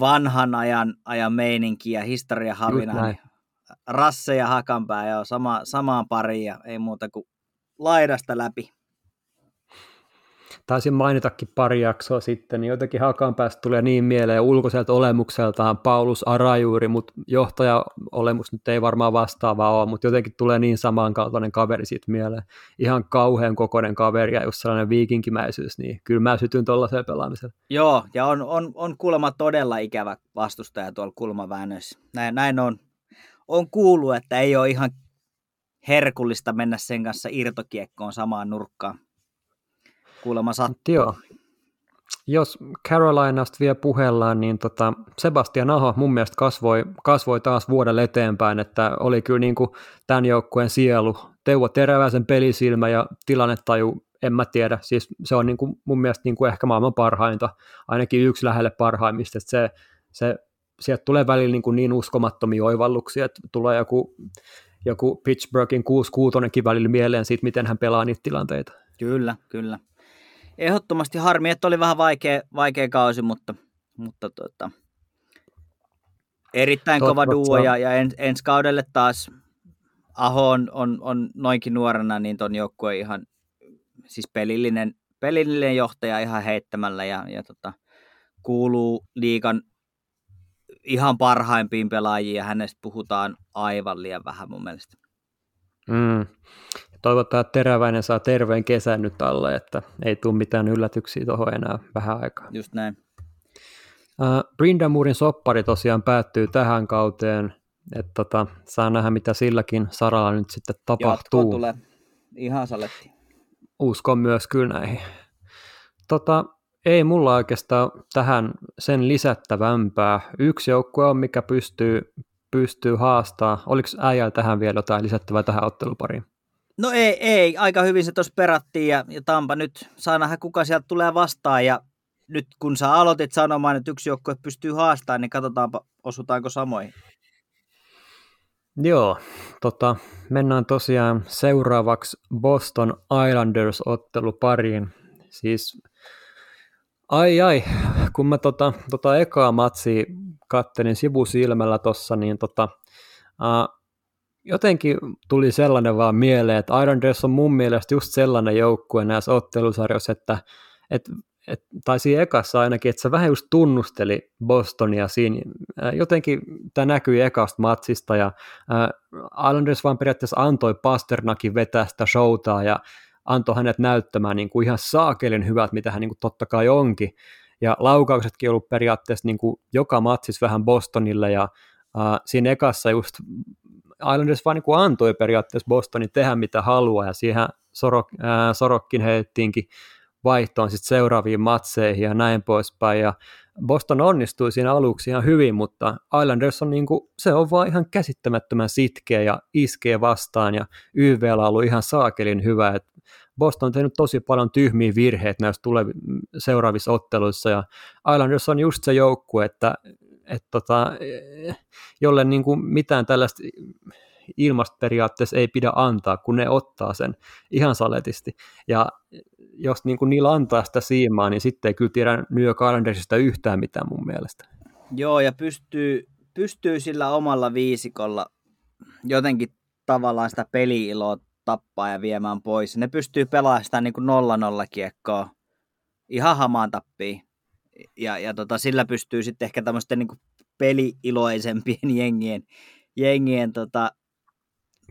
vanhan ajan, ajan meininki ja historia havina. Niin Rasse ja Hakanpää, joo, sama, samaan pariin ja ei muuta kuin laidasta läpi taisin mainitakin pari jaksoa sitten, niin jotenkin Hakanpäästä tulee niin mieleen ulkoiselta olemukseltaan Paulus Arajuuri, mutta johtaja olemus nyt ei varmaan vastaava ole, mutta jotenkin tulee niin samankaltainen kaveri siitä mieleen. Ihan kauhean kokoinen kaveri ja just sellainen viikinkimäisyys, niin kyllä mä sytyn tuollaiseen pelaamiseen. Joo, ja on, on, on kuulemma todella ikävä vastustaja tuolla kulmaväännöissä. Näin, näin on, on kuullut, että ei ole ihan herkullista mennä sen kanssa irtokiekkoon samaan nurkkaan kuulemma sattuu. Joo. Jos Carolinasta vielä puhellaan, niin tota Sebastian Aho mun mielestä kasvoi, kasvoi taas vuodelle eteenpäin, että oli kyllä niin kuin tämän joukkueen sielu. Teuvo Teräväisen pelisilmä ja tilannetaju, en mä tiedä, siis se on niin kuin mun mielestä niin kuin ehkä maailman parhainta, ainakin yksi lähelle parhaimmista, että se, se, sieltä tulee välillä niin, kuin niin uskomattomia oivalluksia, että tulee joku, joku Pittsburghin 6-6 välillä mieleen siitä, miten hän pelaa niitä tilanteita. Kyllä, kyllä ehdottomasti harmi, että oli vähän vaikea, vaikea kausi, mutta, mutta tota, erittäin Totta, kova duo ja, ja en, ensi kaudelle taas Aho on, on, on noinkin nuorena, niin ton joukkue ihan siis pelillinen, pelillinen johtaja ihan heittämällä ja, ja tota, kuuluu liikan ihan parhaimpiin pelaajiin ja hänestä puhutaan aivan liian vähän mun mielestä. Mm toivotaan, että Teräväinen saa terveen kesän nyt alle, että ei tule mitään yllätyksiä tuohon enää vähän aikaa. Just näin. Uh, Brindamurin soppari tosiaan päättyy tähän kauteen, että tota, saa nähdä mitä silläkin saralla nyt sitten tapahtuu. Jatko tulee ihan saletti. Uskon myös kyllä näihin. Tota, ei mulla oikeastaan tähän sen lisättävämpää. Yksi joukkue on, mikä pystyy, pystyy haastaa. Oliko äijällä tähän vielä jotain lisättävää tähän ottelupariin? No ei, ei, aika hyvin se tuossa perattiin ja, ja Tampa nyt saa nähdä kuka sieltä tulee vastaan ja nyt kun sä aloitit sanomaan, että yksi joukkue pystyy haastamaan, niin katsotaanpa osutaanko samoihin. Joo, tota, mennään tosiaan seuraavaksi Boston Islanders-ottelupariin. Siis ai ai, kun mä tota, tota ekaa matsia kattelin sivusilmällä tossa, niin tota, uh, jotenkin tuli sellainen vaan mieleen, että Islanders on mun mielestä just sellainen joukkue näissä ottelusarjoissa, että, että et, tai siinä ekassa ainakin, että se vähän just tunnusteli Bostonia siinä. Jotenkin tämä näkyi ekasta matsista ja äh, Islanders vaan periaatteessa antoi Pasternakin vetää sitä showtaa ja antoi hänet näyttämään niin kuin ihan saakelin hyvät, mitä hän niin kuin totta kai onkin. Ja laukauksetkin ollut periaatteessa niin kuin joka matsis vähän Bostonille ja äh, siinä ekassa just Islanders vaan niin antoi periaatteessa Bostonin tehdä mitä haluaa, ja siihen Sorok, ää, Sorokkin heittiinkin vaihtoon sitten seuraaviin matseihin ja näin poispäin, ja Boston onnistui siinä aluksi ihan hyvin, mutta Islanders on niin kuin, se on vaan ihan käsittämättömän sitkeä ja iskee vastaan, ja YV on ollut ihan saakelin hyvä, että Boston on tehnyt tosi paljon tyhmiä virheitä näissä tulevi, seuraavissa otteluissa, ja Islanders on just se joukkue, että että tota, jolle niin kuin mitään tällaista ilmasta periaatteessa ei pidä antaa, kun ne ottaa sen ihan saletisti. Ja jos niin kuin niillä antaa sitä siimaa, niin sitten ei kyllä tiedä New Islandersista yhtään mitään mun mielestä. Joo, ja pystyy, pystyy sillä omalla viisikolla jotenkin tavallaan sitä peli-iloa tappaa ja viemään pois. Ne pystyy pelaamaan sitä niin kuin nolla-nolla kiekkoa ihan hamaan tappiin ja, ja tota, sillä pystyy sitten ehkä tämmöisten niin peli-iloisempien [LAUGHS] jengien, jengien tota,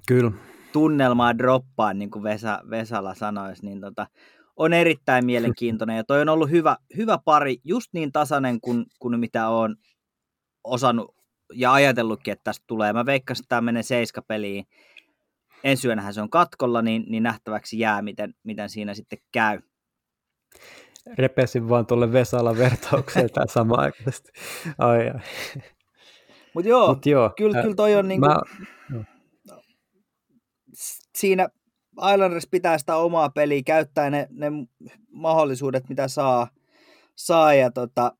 Kyllä. tunnelmaa droppaa, niin kuin Vesa, Vesala sanoisi, niin tota, on erittäin mielenkiintoinen. Ja toi on ollut hyvä, hyvä pari, just niin tasainen kuin, kuin mitä on osannut ja ajatellutkin, että tästä tulee. Mä veikkasin, että tämä menee seiskapeliin. Ensi yönähän se on katkolla, niin, niin nähtäväksi jää, miten, miten siinä sitten käy [LAUGHS] repesin vaan tuolle Vesala vertaukseen tämä sama aikaisesti. Ai, ai. Mut joo, Mut joo, kyllä, kyllä toi on niinku, mä... siinä Islanders pitää sitä omaa peliä, käyttää ne, ne mahdollisuudet, mitä saa, saa ja tota,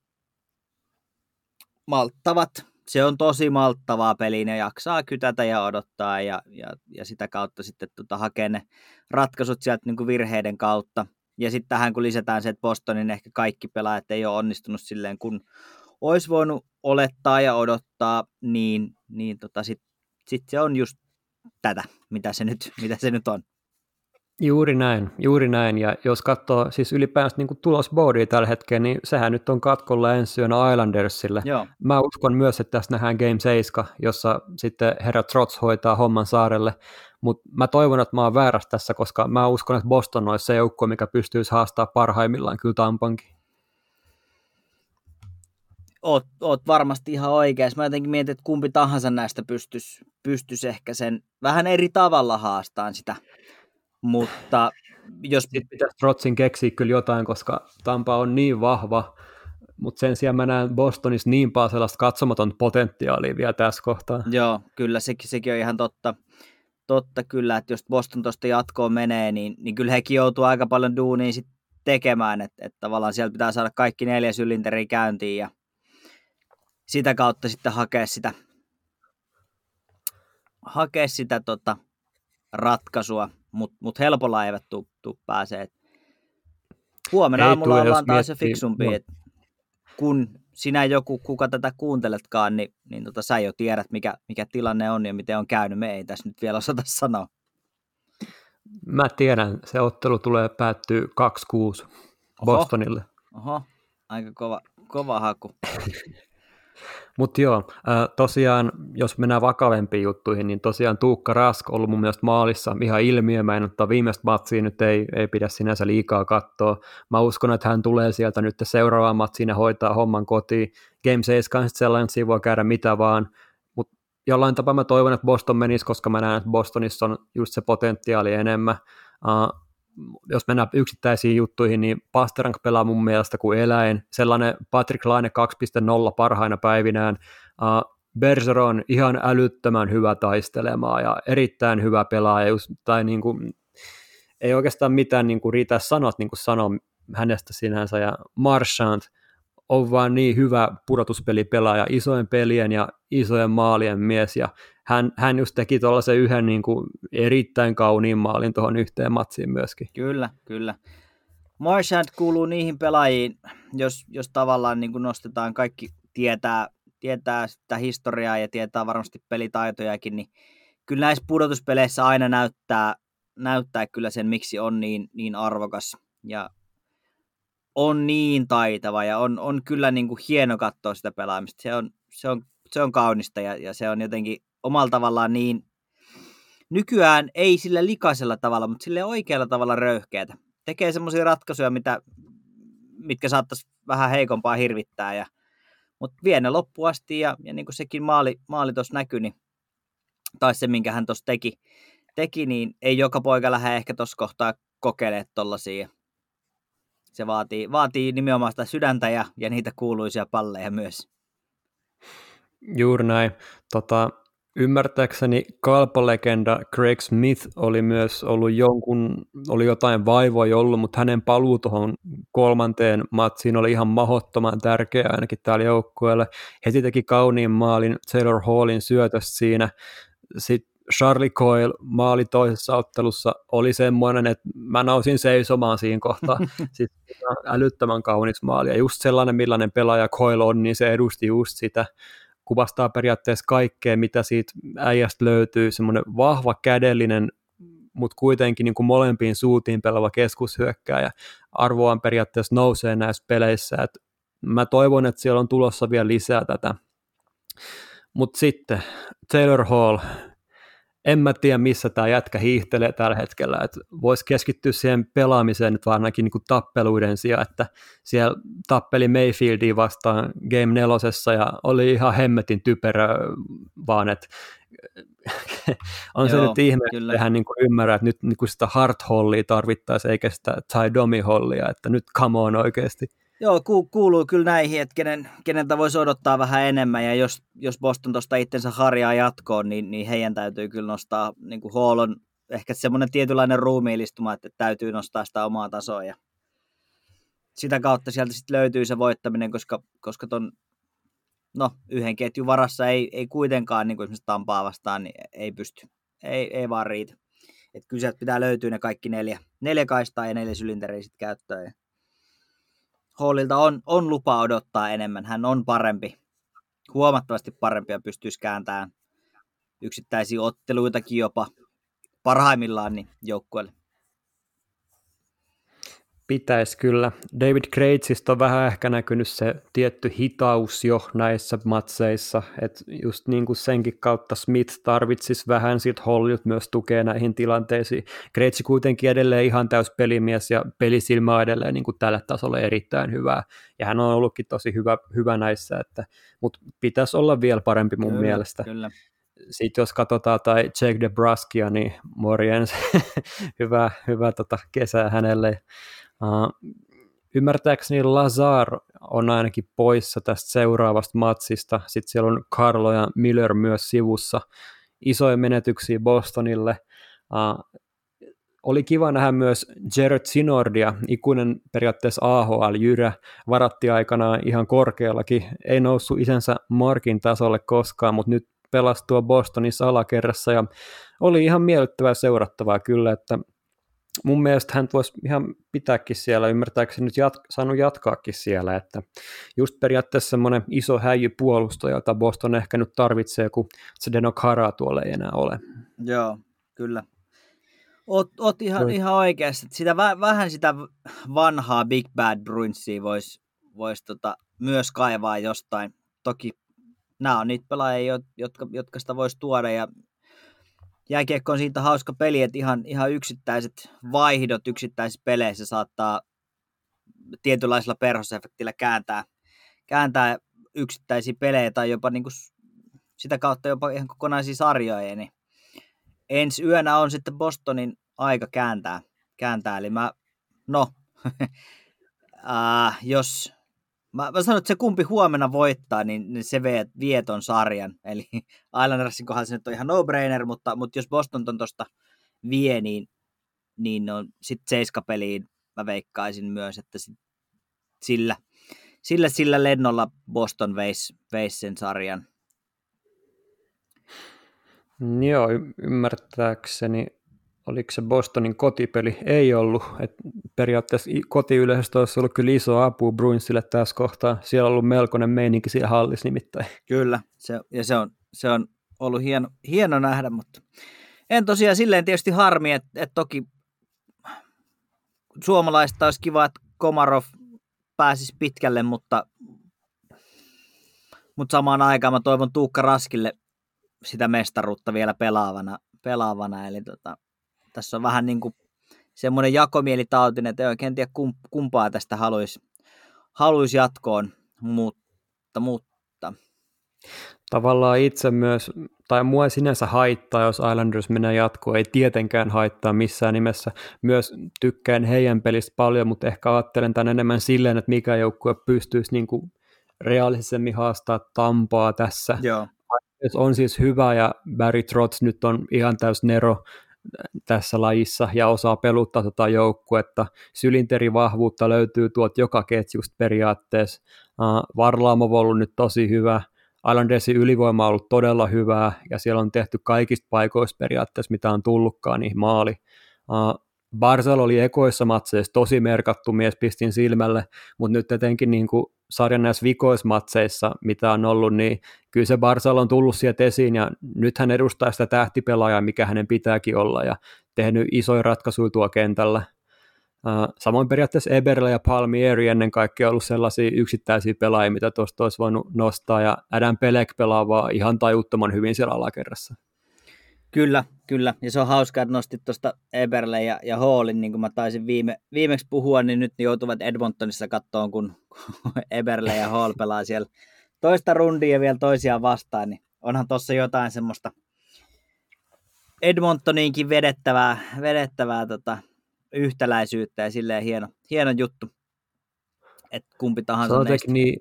malttavat. Se on tosi malttavaa peliä, ne jaksaa kytätä ja odottaa ja, ja, ja sitä kautta sitten tota, hakee ne ratkaisut sieltä niin kuin virheiden kautta. Ja sitten tähän kun lisätään se, että Bostonin ehkä kaikki pelaajat ei ole onnistunut silleen, kun olisi voinut olettaa ja odottaa, niin, niin tota sitten sit se on just tätä, mitä se nyt, mitä se nyt on. Juuri näin, juuri näin. Ja jos katsoo siis ylipäänsä niin tulosboardia tällä hetkellä, niin sehän nyt on katkolla ensi yönä Islandersille. Joo. Mä uskon myös, että tässä nähdään Game 7, jossa sitten herra Trots hoitaa homman saarelle. Mutta mä toivon, että mä oon väärässä tässä, koska mä uskon, että Boston olisi se joukko, mikä pystyisi haastaa parhaimmillaan kyllä Tampankin. Oot, oot varmasti ihan oikeassa. Mä jotenkin mietin, että kumpi tahansa näistä pystyisi pystyis ehkä sen vähän eri tavalla haastaan sitä mutta jos... Sitten pitäisi Trotsin keksiä kyllä jotain, koska Tampa on niin vahva, mutta sen sijaan mä näen Bostonissa niin paljon sellaista katsomaton potentiaalia vielä tässä kohtaa. Joo, kyllä sekin, sekin on ihan totta. Totta kyllä, että jos Boston tuosta jatkoon menee, niin, niin kyllä hekin joutuu aika paljon duunia sit tekemään, että, että tavallaan sieltä pitää saada kaikki neljä sylinteriä käyntiin ja sitä kautta sitten hakea sitä, hakea sitä tota, ratkaisua mutta mut helpolla eivät tuu, tuu pääsee. Huomenna Ei aamulla ollaan taas se fiksumpi, no. kun sinä joku, kuka tätä kuunteletkaan, niin, niin tota, sä jo tiedät, mikä, mikä tilanne on ja miten on käynyt. Me ei tässä nyt vielä osata sanoa. Mä tiedän, se ottelu tulee päättyä 2-6 Bostonille. Oho, aika kova, kova haku. [LAUGHS] Mutta joo, tosiaan, jos mennään vakavempiin juttuihin, niin tosiaan Tuukka Rask on ollut mun mielestä maalissa ihan ilmiö. Mä en ottaa viimeistä matsia, nyt ei, ei pidä sinänsä liikaa katsoa. Mä uskon, että hän tulee sieltä nyt seuraavaan matsiin ja hoitaa homman kotiin. Game 7 on sellainen, siinä voi käydä mitä vaan, mutta jollain tapaa mä toivon, että Boston menisi, koska mä näen, että Bostonissa on just se potentiaali enemmän. Jos mennään yksittäisiin juttuihin, niin Pasterank pelaa mun mielestä kuin eläin. Sellainen Patrick Laine 2.0 parhaina päivinään. Uh, Berger on ihan älyttömän hyvä taistelemaan ja erittäin hyvä pelaaja, just, tai niin kuin, ei oikeastaan mitään niin kuin riitä sanot niin kuin sanoa hänestä sinänsä, ja Marchand on vaan niin hyvä pudotuspelipelaaja, isojen pelien ja isojen maalien mies, ja hän, hän just teki tuollaisen yhden niin kuin erittäin kauniin maalin tuohon yhteen matsiin myöskin. Kyllä, kyllä. Marchand kuuluu niihin pelaajiin, jos, jos tavallaan niin kuin nostetaan kaikki tietää, tietää sitä historiaa ja tietää varmasti pelitaitojakin, niin kyllä näissä pudotuspeleissä aina näyttää, näyttää kyllä sen, miksi on niin, niin arvokas ja on niin taitava ja on, on kyllä niin kuin hieno katsoa sitä pelaamista. Se on, se on, se on kaunista ja, ja se on jotenkin omalla tavallaan niin, nykyään ei sillä likaisella tavalla, mutta sille oikealla tavalla röyhkeätä. Tekee semmoisia ratkaisuja, mitä, mitkä saattaisi vähän heikompaa hirvittää, ja, mutta vie ne loppuun asti, ja, ja niin kuin sekin maali, maali tuossa näkyi, niin, tai se, minkä hän tuossa teki, teki, niin ei joka poika lähde ehkä tuossa kohtaa kokeilemaan tollaisia. Se vaatii, vaatii nimenomaan sitä sydäntä ja, ja niitä kuuluisia palleja myös. Juuri näin. Tota, Ymmärtääkseni kalpalegenda Craig Smith oli myös ollut jonkun, oli jotain vaivoja ollut, mutta hänen paluu tuohon kolmanteen matsiin oli ihan mahottoman tärkeä ainakin täällä joukkueelle. Heti teki kauniin maalin Taylor Hallin syötös siinä. Sitten Charlie Coyle maali toisessa ottelussa oli semmoinen, että mä nousin seisomaan siinä kohtaa. [LAUGHS] siis älyttömän kaunis maali ja just sellainen, millainen pelaaja Coyle on, niin se edusti just sitä kuvastaa periaatteessa kaikkea, mitä siitä äijästä löytyy, semmoinen vahva kädellinen, mutta kuitenkin niin kuin molempiin suutiin pelava keskushyökkääjä. Arvoaan periaatteessa nousee näissä peleissä, Et mä toivon, että siellä on tulossa vielä lisää tätä. Mutta sitten Taylor Hall, en mä tiedä, missä tämä jätkä hiihtelee tällä hetkellä, että voisi keskittyä siihen pelaamiseen nyt vaan ainakin niin tappeluiden sijaan, että siellä tappeli Mayfieldia vastaan Game nelosessa ja oli ihan hemmetin typerä, vaan että [LAUGHS] on Joo, se nyt ihme, kyllä. että hän niin kuin ymmärrä, että nyt niin kuin sitä heart hollia tarvittaisiin, eikä sitä Ty Domi hollia, että nyt come on oikeasti. Joo, ku, kuuluu kyllä näihin, että kenen, keneltä voisi odottaa vähän enemmän, ja jos, jos Boston tuosta itsensä harjaa jatkoon, niin, niin heidän täytyy kyllä nostaa, niin kuin Hall on ehkä semmoinen tietynlainen ruumiillistuma, että täytyy nostaa sitä omaa tasoa, ja sitä kautta sieltä sitten löytyy se voittaminen, koska, koska ton, no, yhden ketjun varassa ei, ei kuitenkaan, niin kuin esimerkiksi Tampaa vastaan, niin ei pysty, ei, ei vaan riitä. Että kyllä sieltä pitää löytyä ne kaikki neljä, neljä kaistaa ja neljä sylinteriä sitten käyttöön. Hallilta on, on lupa odottaa enemmän, hän on parempi, huomattavasti parempia pystyisi kääntämään yksittäisiä otteluitakin jopa parhaimmillaan niin joukkueelle. Pitäisi kyllä. David Kreitsistä on vähän ehkä näkynyt se tietty hitaus jo näissä matseissa, että just niin kuin senkin kautta Smith tarvitsisi vähän, sit Hollywood myös tukee näihin tilanteisiin. Kreitsi kuitenkin edelleen ihan täys pelimies ja pelisilmä on edelleen niin kuin tällä tasolla erittäin hyvää, ja hän on ollutkin tosi hyvä, hyvä näissä, että, mutta pitäisi olla vielä parempi mun kyllä, mielestä. Kyllä. Sitten jos katsotaan tai Jake DeBruskia, niin morjens, [LAUGHS] hyvä, hyvä tota kesää hänelle. Uh, ymmärtääkseni Lazar on ainakin poissa tästä seuraavasta matsista. Sitten siellä on Carlo ja Miller myös sivussa. Isoja menetyksiä Bostonille. Uh, oli kiva nähdä myös Jared Sinordia, ikuinen periaatteessa AHL-jyrä, varatti aikanaan ihan korkeallakin, ei noussut isänsä Markin tasolle koskaan, mutta nyt pelasi tuo Bostonissa alakerrassa ja oli ihan miellyttävää seurattavaa kyllä, että mun mielestä hän voisi ihan pitääkin siellä, ymmärtääkseni nyt jat- saanut jatkaakin siellä, että just periaatteessa semmoinen iso häijy puolustaja, jota Boston ehkä nyt tarvitsee, kun se Denokara tuolla ei enää ole. Joo, kyllä. Oot, oot ihan, no. ihan oikeassa. Sitä, vähän sitä vanhaa Big Bad Bruinsia voisi vois tota, myös kaivaa jostain. Toki nämä on niitä pelaajia, jotka, jotka sitä voisi tuoda ja jääkiekko on siitä hauska peli, että ihan, ihan yksittäiset vaihdot yksittäisissä peleissä saattaa tietynlaisella perhosefektillä kääntää, kääntää yksittäisiä pelejä tai jopa niin kuin sitä kautta jopa ihan kokonaisia sarjoja. Niin ensi yönä on sitten Bostonin aika kääntää, kääntää. eli mä, no, [LAUGHS] äh, jos Mä, mä sanon, että se kumpi huomenna voittaa, niin, niin se vie, vie ton sarjan. [LAUGHS] Eli Islandersin kohdalla se nyt on ihan no-brainer, mutta, mutta jos Boston ton tosta vie, niin, niin on sitten seiskapeliin mä veikkaisin myös, että sit, sillä, sillä, sillä lennolla Boston veisi veis sen sarjan. Joo, ymmärtääkseni oliko se Bostonin kotipeli, ei ollut. Et periaatteessa kotiyleisöstä olisi ollut kyllä iso apu Bruinsille tässä kohtaa. Siellä on ollut melkoinen meininki siellä hallissa nimittäin. Kyllä, se, ja se on, se on ollut hieno, hieno nähdä, mutta en tosiaan silleen tietysti harmi, että, että toki suomalaista olisi kiva, että Komarov pääsisi pitkälle, mutta, mutta samaan aikaan mä toivon Tuukka Raskille sitä mestaruutta vielä pelaavana, pelaavana eli tota, tässä on vähän niin kuin semmoinen jakomielitautinen, että ei oikein tiedä kumpaa tästä haluaisi haluais jatkoon, mutta, mutta. Tavallaan itse myös, tai mua ei sinänsä haittaa, jos Islanders menee jatkoon, ei tietenkään haittaa missään nimessä. Myös tykkään heidän pelistä paljon, mutta ehkä ajattelen tämän enemmän silleen, että mikä joukkue pystyisi niin kuin reaalisemmin haastaa Tampaa tässä. Joo. On siis hyvä ja Barry Trotz nyt on ihan täys nero tässä lajissa ja osaa peluttaa tota joukkuetta. Sylinterivahvuutta löytyy tuolta joka ketjusta periaatteessa. Uh, Varlaamo on ollut nyt tosi hyvä. Islandersin ylivoima on ollut todella hyvää ja siellä on tehty kaikista paikoista periaatteessa, mitä on tullutkaan, niin maali. Barzal oli ekoissa matseissa tosi merkattu mies, pistin silmälle, mutta nyt etenkin niin kuin sarjan näissä vikoismatseissa, mitä on ollut, niin kyllä se Barzal on tullut sieltä esiin ja nyt hän edustaa sitä tähtipelaajaa, mikä hänen pitääkin olla ja tehnyt isoja ratkaisuja tuo kentällä. Samoin periaatteessa Eberle ja Palmieri ennen kaikkea ollut sellaisia yksittäisiä pelaajia, mitä tuosta olisi voinut nostaa, ja Adam Pelek pelaa vaan ihan tajuttoman hyvin siellä alakerrassa. Kyllä, kyllä. Ja se on hauskaa, että nostit tuosta Eberle ja, ja Hallin, niin kuin mä taisin viime, viimeksi puhua, niin nyt joutuvat Edmontonissa kattoon, kun, kun [LAUGHS] Eberle ja Hall pelaa siellä toista rundia ja vielä toisiaan vastaan, niin onhan tuossa jotain semmoista Edmontoniinkin vedettävää, vedettävää tota, yhtäläisyyttä ja silleen hieno, hieno juttu että kumpi tahansa Se on jotenkin niin,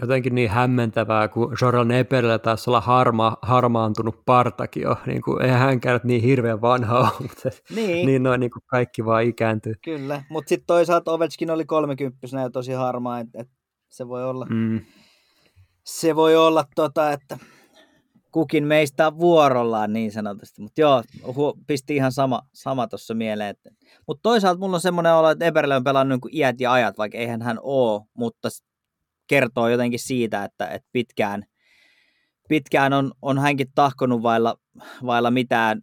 jotenkin niin hämmentävää, kun Jorel Neperillä taisi olla harma, harmaantunut partakin jo. Niin kuin, eihän hänkään niin hirveän vanha ole, [LAUGHS] mutta niin. niin noin niin kuin kaikki vaan ikääntyy. Kyllä, mutta sitten toisaalta Ovechkin oli 30 ja tosi harmaa, että, että se voi olla, mm. se voi olla tota, että kukin meistä vuorollaan niin sanotusti. Mutta joo, pisti ihan sama, sama tuossa mieleen. Mutta toisaalta mulla on semmoinen olo, että Eberle on pelannut niin iät ja ajat, vaikka eihän hän oo, mutta kertoo jotenkin siitä, että, että pitkään, pitkään on, on hänkin tahkonut vailla, vailla mitään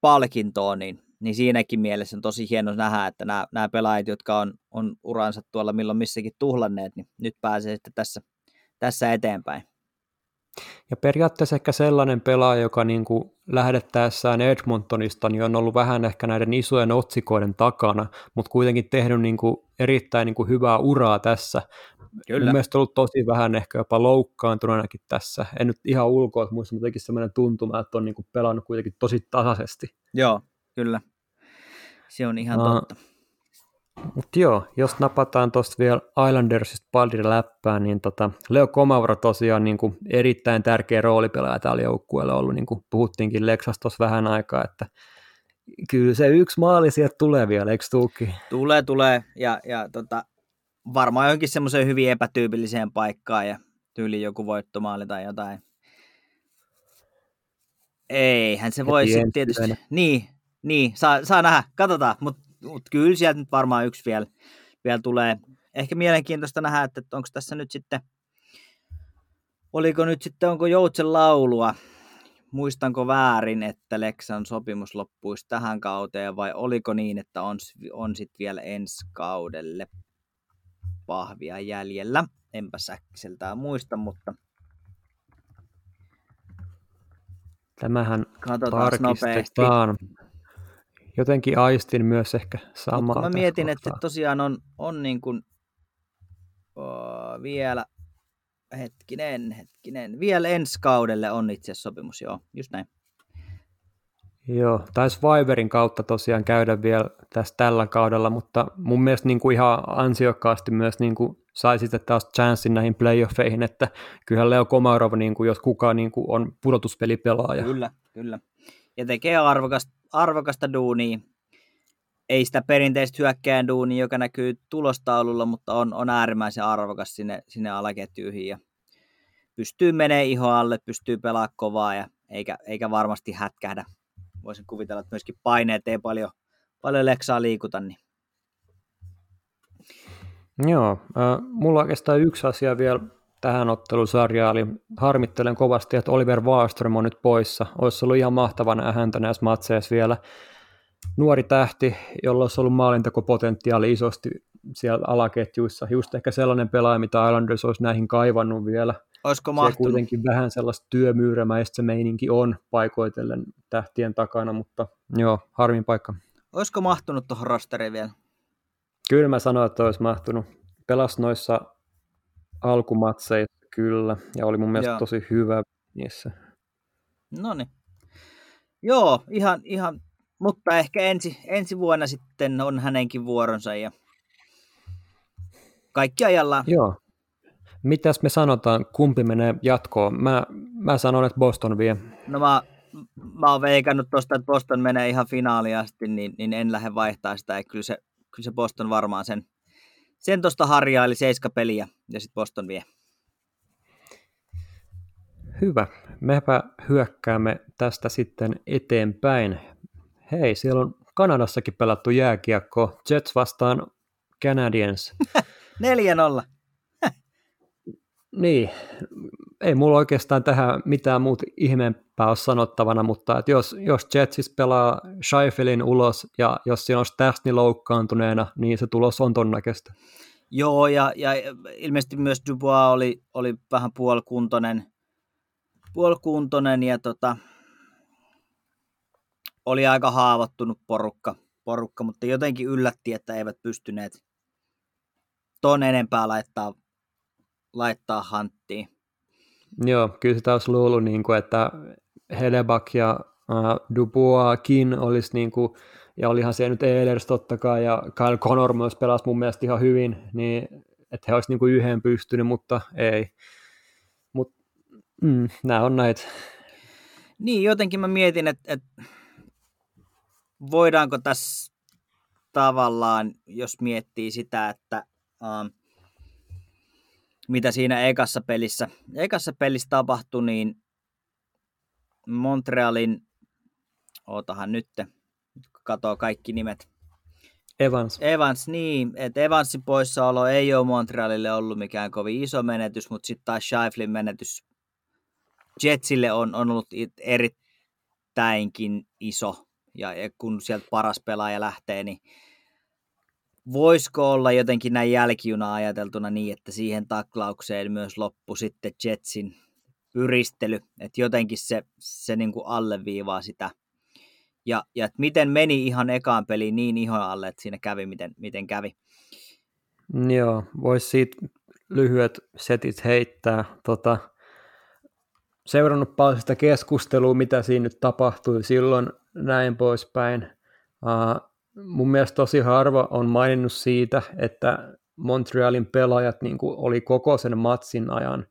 palkintoa, niin, niin siinäkin mielessä on tosi hieno nähdä, että nämä, nämä pelaajat, jotka on, on uransa tuolla milloin missäkin tuhlanneet, niin nyt pääsee sitten tässä, tässä eteenpäin. Ja periaatteessa ehkä sellainen pelaaja, joka niin kuin lähdettäessään Edmontonista niin on ollut vähän ehkä näiden isojen otsikoiden takana, mutta kuitenkin tehnyt niin kuin erittäin niin kuin hyvää uraa tässä. Kyllä. Mielestäni ollut tosi vähän ehkä jopa loukkaantunenakin tässä. En nyt ihan ulkoa muista, mutta sellainen tuntuma, että on niin kuin pelannut kuitenkin tosi tasaisesti. Joo, kyllä. Se on ihan uh, totta. Mutta joo, jos napataan tuosta vielä Islandersista pari läppää, niin tota, Leo Komavra tosiaan niin kuin erittäin tärkeä roolipelaaja täällä joukkueella ollut, niin kuin puhuttiinkin Lexas tuossa vähän aikaa, että kyllä se yksi maali sieltä tulee vielä, eikö tuukin? Tulee, tulee, ja, ja tota, varmaan jonkin semmoiseen hyvin epätyypilliseen paikkaan, ja tyyli joku voittomaali tai jotain. Eihän se voi sitten tietysti, niin, niin, saa, saa nähdä, katsotaan, mutta mutta kyllä sieltä nyt varmaan yksi vielä, vielä tulee. Ehkä mielenkiintoista nähdä, että onko tässä nyt sitten, oliko nyt sitten, onko Joutsen laulua, muistanko väärin, että Leksan sopimus loppuisi tähän kauteen vai oliko niin, että on, on sitten vielä ensi kaudelle pahvia jäljellä. Enpä säkkiseltään muista, mutta Tämähän Katsotaan tarkistetaan. Nopeasti jotenkin aistin myös ehkä samaa. Mä mietin, että tosiaan on, on niin kuin, oh, vielä, hetkinen, hetkinen, vielä ensi kaudelle on itse asiassa sopimus, joo, just näin. Joo, taisi Viberin kautta tosiaan käydä vielä tässä tällä kaudella, mutta mun mielestä niin kuin ihan ansiokkaasti myös niin kuin sai sitten taas chanssin näihin playoffeihin, että kyllähän Leo Komarov, niin kuin, jos kukaan niin kuin on pudotuspelipelaaja. Kyllä, kyllä. Ja tekee arvokasta, arvokasta duunia. Ei sitä perinteistä hyökkään duunia, joka näkyy tulostaululla, mutta on, on äärimmäisen arvokas sinne, sinne alaketjuihin. Ja pystyy menee iho alle, pystyy pelaamaan kovaa ja eikä, eikä varmasti hätkähdä. Voisin kuvitella, että myöskin paineet ei paljon, paljon leksaa liikuta. Niin. Joo, äh, mulla on oikeastaan yksi asia vielä tähän ottelusarjaan, eli harmittelen kovasti, että Oliver Wahlström on nyt poissa. Olisi ollut ihan mahtava nähdä häntä näissä matseissa vielä. Nuori tähti, jolla olisi ollut maalintakopotentiaali isosti siellä alaketjuissa. Just ehkä sellainen pelaaja, mitä Islanders olisi näihin kaivannut vielä. Olisiko mahtunut? Se kuitenkin vähän sellaista työmyyrämäistä se meininki on paikoitellen tähtien takana, mutta joo, harmin paikka. Olisiko mahtunut tuohon rosteriin vielä? Kyllä mä sanoin, että olisi mahtunut. Pelas noissa alkumatseissa kyllä, ja oli mun mielestä Joo. tosi hyvä niissä. No niin. Joo, ihan, ihan, mutta ehkä ensi, ensi vuonna sitten on hänenkin vuoronsa ja kaikki ajallaan. Joo. Mitäs me sanotaan, kumpi menee jatkoon? Mä, mä sanon, että Boston vie. No mä, mä oon veikannut tuosta, että Boston menee ihan finaaliin asti, niin, niin en lähde vaihtaa sitä. Kyllä se, kyllä se Boston varmaan sen, sen tuosta harjaili seiska peliä ja sitten Boston vie. Hyvä. Mepä hyökkäämme tästä sitten eteenpäin. Hei, siellä on Kanadassakin pelattu jääkiekko. Jets vastaan Canadiens. [LAUGHS] 4-0. niin, ei mulla oikeastaan tähän mitään muuta ihmeempää ole sanottavana, mutta että jos, jos Jetsis pelaa Scheifelin ulos ja jos siinä on Stasny loukkaantuneena, niin se tulos on ton näköistä. Joo, ja, ja ilmeisesti myös Dubois oli, oli vähän puolikuntoinen, puolikuntoinen ja tota, oli aika haavoittunut porukka, porukka, mutta jotenkin yllätti, että eivät pystyneet ton enempää laittaa, laittaa hanttiin. Joo, kyllä sitä olisi luullut, niin kuin, että Helebak ja uh, Duboiskin olisi niin kuin, ja olihan se nyt Ehlers totta kai, ja Kyle Connor myös pelasi mun mielestä ihan hyvin, niin että he olisivat niin yhden pystynyt, mutta ei. Mut, mm, nämä on näitä. Niin, jotenkin mä mietin, että, että voidaanko tässä tavallaan, jos miettii sitä, että ähm, mitä siinä ekassa pelissä, ekassa pelissä tapahtui, niin Montrealin, ootahan nytte, katoo kaikki nimet. Evans. Evans, niin. Että Evansin poissaolo ei ole Montrealille ollut mikään kovin iso menetys, mutta sitten taas Scheiflin menetys Jetsille on, on ollut erittäinkin iso, ja, ja kun sieltä paras pelaaja lähtee, niin voisiko olla jotenkin näin jälkijuna ajateltuna niin, että siihen taklaukseen myös loppu sitten Jetsin yristely, että jotenkin se, se niin kuin alleviivaa sitä. Ja, ja että miten meni ihan ekaan peliin niin ihon alle, että siinä kävi miten, miten kävi. Joo, voisi siitä lyhyet setit heittää. Tota, seurannut paljon sitä keskustelua, mitä siinä nyt tapahtui silloin, näin poispäin. Uh, mun mielestä tosi harva on maininnut siitä, että Montrealin pelaajat niin kuin oli koko sen matsin ajan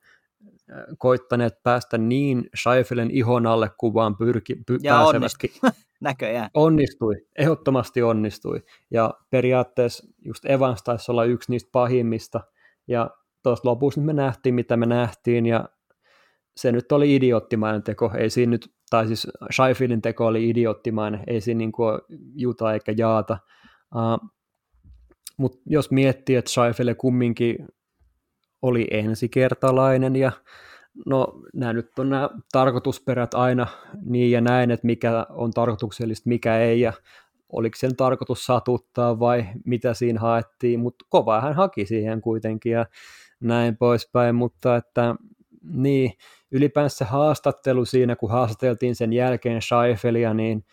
koittaneet päästä niin Scheifelen ihon alle kuin vaan pyrki, py, ja onnistui. [LAUGHS] Näköjään. Onnistui, ehdottomasti onnistui. Ja periaatteessa just Evans taisi olla yksi niistä pahimmista. Ja tuossa lopussa me nähtiin, mitä me nähtiin, ja se nyt oli idioottimainen teko. Ei siinä nyt, tai siis Scheifelin teko oli idioottimainen, ei siinä niin kuin juta eikä jaata. Uh, Mutta jos miettii, että Scheifele kumminkin oli ensikertalainen ja no nämä nyt on nämä tarkoitusperät aina niin ja näin, että mikä on tarkoituksellista, mikä ei ja oliko sen tarkoitus satuttaa vai mitä siinä haettiin, mutta kova hän haki siihen kuitenkin ja näin poispäin, mutta että niin, ylipäänsä haastattelu siinä, kun haastateltiin sen jälkeen Scheifelia, niin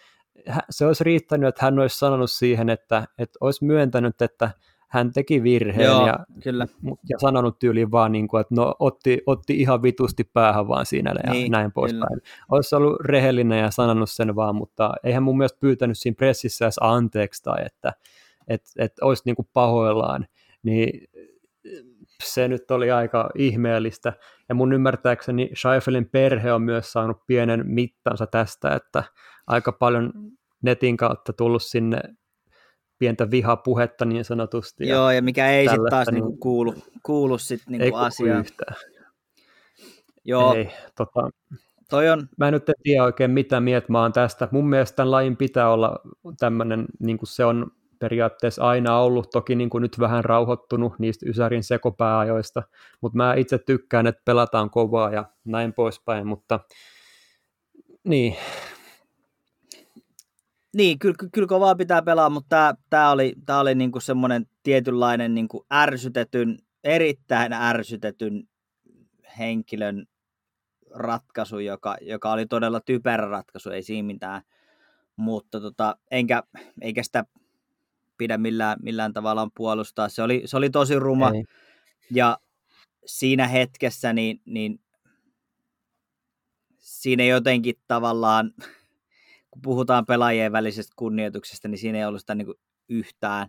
se olisi riittänyt, että hän olisi sanonut siihen, että, että olisi myöntänyt, että hän teki virheen Joo, ja, kyllä. ja sanonut tyyliin vaan, niin kuin, että no, otti, otti ihan vitusti päähän vaan siinä ja niin, näin poispäin. Olisi ollut rehellinen ja sanonut sen vaan, mutta eihän mun mielestä pyytänyt siinä pressissä edes anteeksi tai että et, et olisi niin kuin pahoillaan. Niin se nyt oli aika ihmeellistä. Ja mun ymmärtääkseni Scheifelin perhe on myös saanut pienen mittansa tästä, että aika paljon netin kautta tullut sinne pientä vihapuhetta niin sanotusti. Joo, ja mikä ei sitten taas niin, niinku kuulu, kuulu sit niinku ei asiaan. Yhtään. Joo. Ei, tota, Toi on... Mä en nyt tiedä oikein mitä mieltä mä oon tästä. Mun mielestä tämän lajin pitää olla tämmöinen, niin kuin se on periaatteessa aina ollut, toki niin kuin nyt vähän rauhoittunut niistä Ysärin sekopääajoista, mutta mä itse tykkään, että pelataan kovaa ja näin poispäin, mutta niin, niin, kyllä, kyllä kovaa pitää pelaa, mutta tämä, oli, tämä oli niin kuin semmoinen tietynlainen niin kuin ärsytetyn, erittäin ärsytetyn henkilön ratkaisu, joka, joka oli todella typerä ratkaisu, ei siinä mitään. Mutta tota, enkä, eikä sitä pidä millään, millään tavalla puolustaa. Se oli, se oli tosi ruma. Ei. Ja siinä hetkessä niin, niin siinä jotenkin tavallaan kun puhutaan pelaajien välisestä kunnioituksesta, niin siinä ei ollut sitä niin kuin yhtään.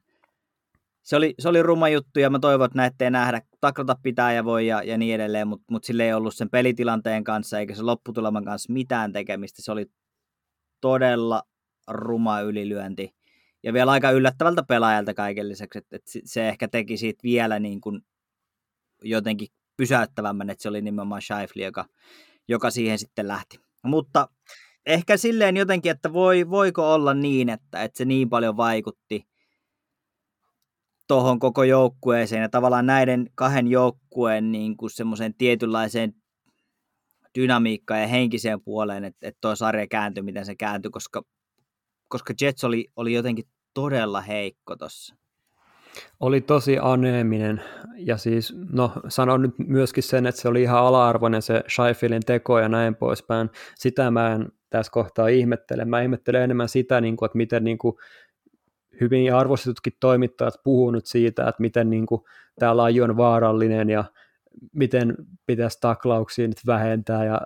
Se oli, se oli ruma juttu ja mä toivon, että näette nähdä. Taklata pitää ja voi ja, ja niin edelleen, mutta mut sille ei ollut sen pelitilanteen kanssa eikä se lopputuleman kanssa mitään tekemistä. Se oli todella ruma ylilyönti. Ja vielä aika yllättävältä pelaajalta kaiken lisäksi, että, että se ehkä teki siitä vielä niin kuin jotenkin pysäyttävämmän, että se oli nimenomaan Scheifli, joka, joka siihen sitten lähti. Mutta ehkä silleen jotenkin, että voi, voiko olla niin, että, että se niin paljon vaikutti tuohon koko joukkueeseen ja tavallaan näiden kahden joukkueen niin kuin semmoiseen tietynlaiseen dynamiikkaan ja henkiseen puoleen, että, että tuo sarja kääntyi, miten se kääntyi, koska, koska Jets oli, oli jotenkin todella heikko tuossa. Oli tosi aneeminen ja siis, no sanon nyt myöskin sen, että se oli ihan ala-arvoinen se Scheiffelin teko ja näin poispäin. Sitä mä en tässä kohtaa ihmettele. Mä ihmettelen enemmän sitä, niin kuin, että miten niin kuin, hyvin arvostetutkin toimittajat puhuu nyt siitä, että miten niin kuin, tämä laji on vaarallinen ja miten pitäisi taklauksia nyt vähentää ja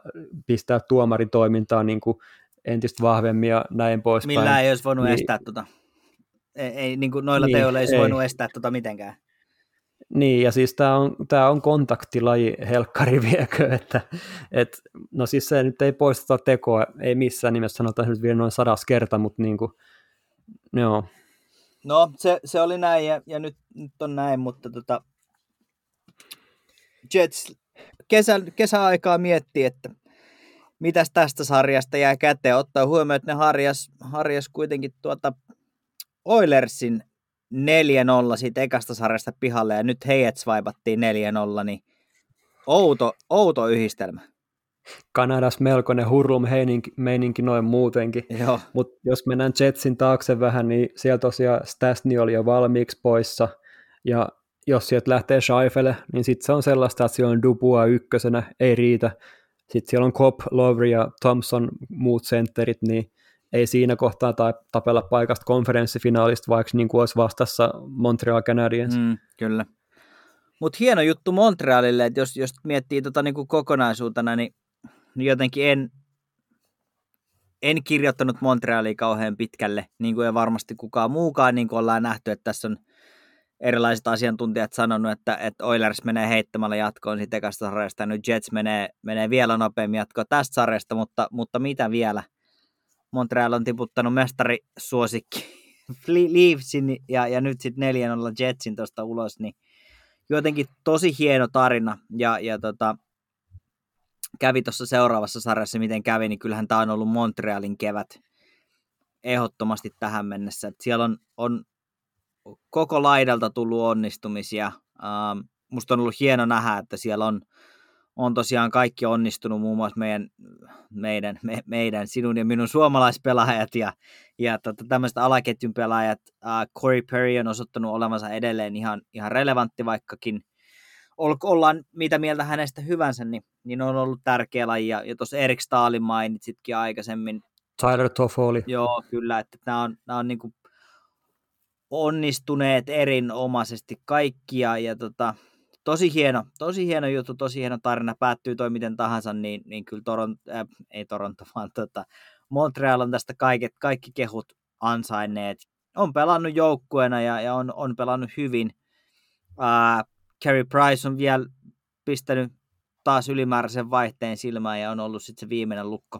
pistää tuomaritoimintaa niin kuin entistä vahvemmin ja näin poispäin. Millä ei olisi voinut niin, estää tuota. Ei, ei niin kuin noilla niin, teoilla ei olisi voinut estää tuota mitenkään. Niin, ja siis tämä on, tää on kontaktilaji helkkari viekö, [LAUGHS] että et, no siis se nyt ei poisteta tekoa, ei missään nimessä sanota nyt vielä noin sadas kerta, mutta niin kuin, joo. No, se, se oli näin ja, ja nyt, nyt on näin, mutta tota, Jets kesä, kesäaikaa miettii, että mitäs tästä sarjasta jää käteen, ottaa huomioon, että ne harjas, harjas kuitenkin tuota Oilersin 4-0 siitä ekasta sarjasta pihalle ja nyt heidät swipeattiin 4-0, niin outo, outo yhdistelmä. Kanadas melkoinen hurlum meininki noin muutenkin. Mutta jos mennään Jetsin taakse vähän, niin siellä tosiaan Stasny oli jo valmiiksi poissa, ja jos sieltä lähtee Scheifele, niin sitten se on sellaista, että siellä on Dupua ykkösenä, ei riitä. Sitten siellä on Cobb, Lowry ja Thompson, muut sentterit, niin ei siinä kohtaa tai tapella paikasta konferenssifinaalista, vaikka niin kuin olisi vastassa Montreal Canadiens. Mm, kyllä. Mutta hieno juttu Montrealille, että jos, jos miettii tota niin kuin kokonaisuutena, niin, niin jotenkin en, en kirjoittanut Montrealia kauhean pitkälle, niin kuin ei varmasti kukaan muukaan, niin kuin ollaan nähty, että tässä on erilaiset asiantuntijat sanonut, että, että Oilers menee heittämällä jatkoon siitä ekasta sarjasta, ja nyt Jets menee, menee vielä nopeammin jatkoon tästä sarjasta, mutta, mutta mitä vielä? Montreal on tiputtanut mestarisuosikki Leafsin ja, ja nyt sitten 4 Jetsin tuosta ulos, niin jotenkin tosi hieno tarina ja, ja tota, kävi tuossa seuraavassa sarjassa, miten kävi, niin kyllähän tämä on ollut Montrealin kevät ehdottomasti tähän mennessä. Et siellä on, on koko laidalta tullut onnistumisia. Ähm, musta on ollut hieno nähdä, että siellä on, on tosiaan kaikki onnistunut, muun muassa meidän, meidän, me, meidän sinun ja minun suomalaispelaajat ja, ja tota, tämmöiset alaketjun pelaajat. Äh, Corey Perry on osoittanut olevansa edelleen ihan, ihan relevantti, vaikkakin ol, ollaan mitä mieltä hänestä hyvänsä, niin, niin on ollut tärkeä laji. Ja, ja tuossa Erik Stalin mainitsitkin aikaisemmin. Tyler Toffoli. Joo, kyllä, että nämä on, nämä on niin kuin onnistuneet erinomaisesti kaikkia ja tota, tosi hieno, tosi hieno juttu, tosi hieno tarina, päättyy toi miten tahansa, niin, niin kyllä Toronto, äh, ei Toronto, [LAUGHS] vaan tota, Montreal on tästä kaiket, kaikki kehut ansainneet. On pelannut joukkueena ja, ja on, on pelannut hyvin. Äh, Carey Price on vielä pistänyt taas ylimääräisen vaihteen silmään ja on ollut sitten se viimeinen lukko,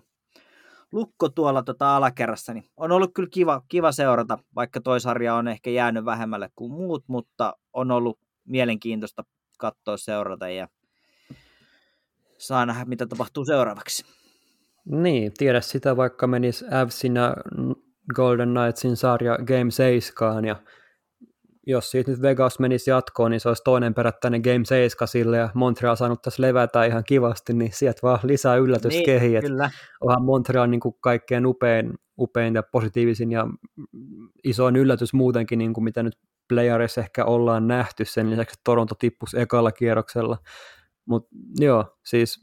lukko tuolla tota alakerrassa, niin on ollut kyllä kiva, kiva seurata, vaikka toi sarja on ehkä jäänyt vähemmälle kuin muut, mutta on ollut mielenkiintoista katsoa seurata ja saa nähdä, mitä tapahtuu seuraavaksi. Niin, tiedä sitä, vaikka menisi Avsin ja Golden Knightsin sarja Game 7 ja jos siitä nyt Vegas menisi jatkoon, niin se olisi toinen perättäinen Game 7 sille, ja Montreal saanut tässä levätä ihan kivasti, niin sieltä vaan lisää yllätyskehiä. Niin, kyllä. Onhan Montreal niin kuin kaikkein upein, upein ja positiivisin ja isoin yllätys muutenkin, niin kuin mitä nyt playerissa ehkä ollaan nähty, sen lisäksi Toronto tippus ekalla kierroksella. Mutta joo, siis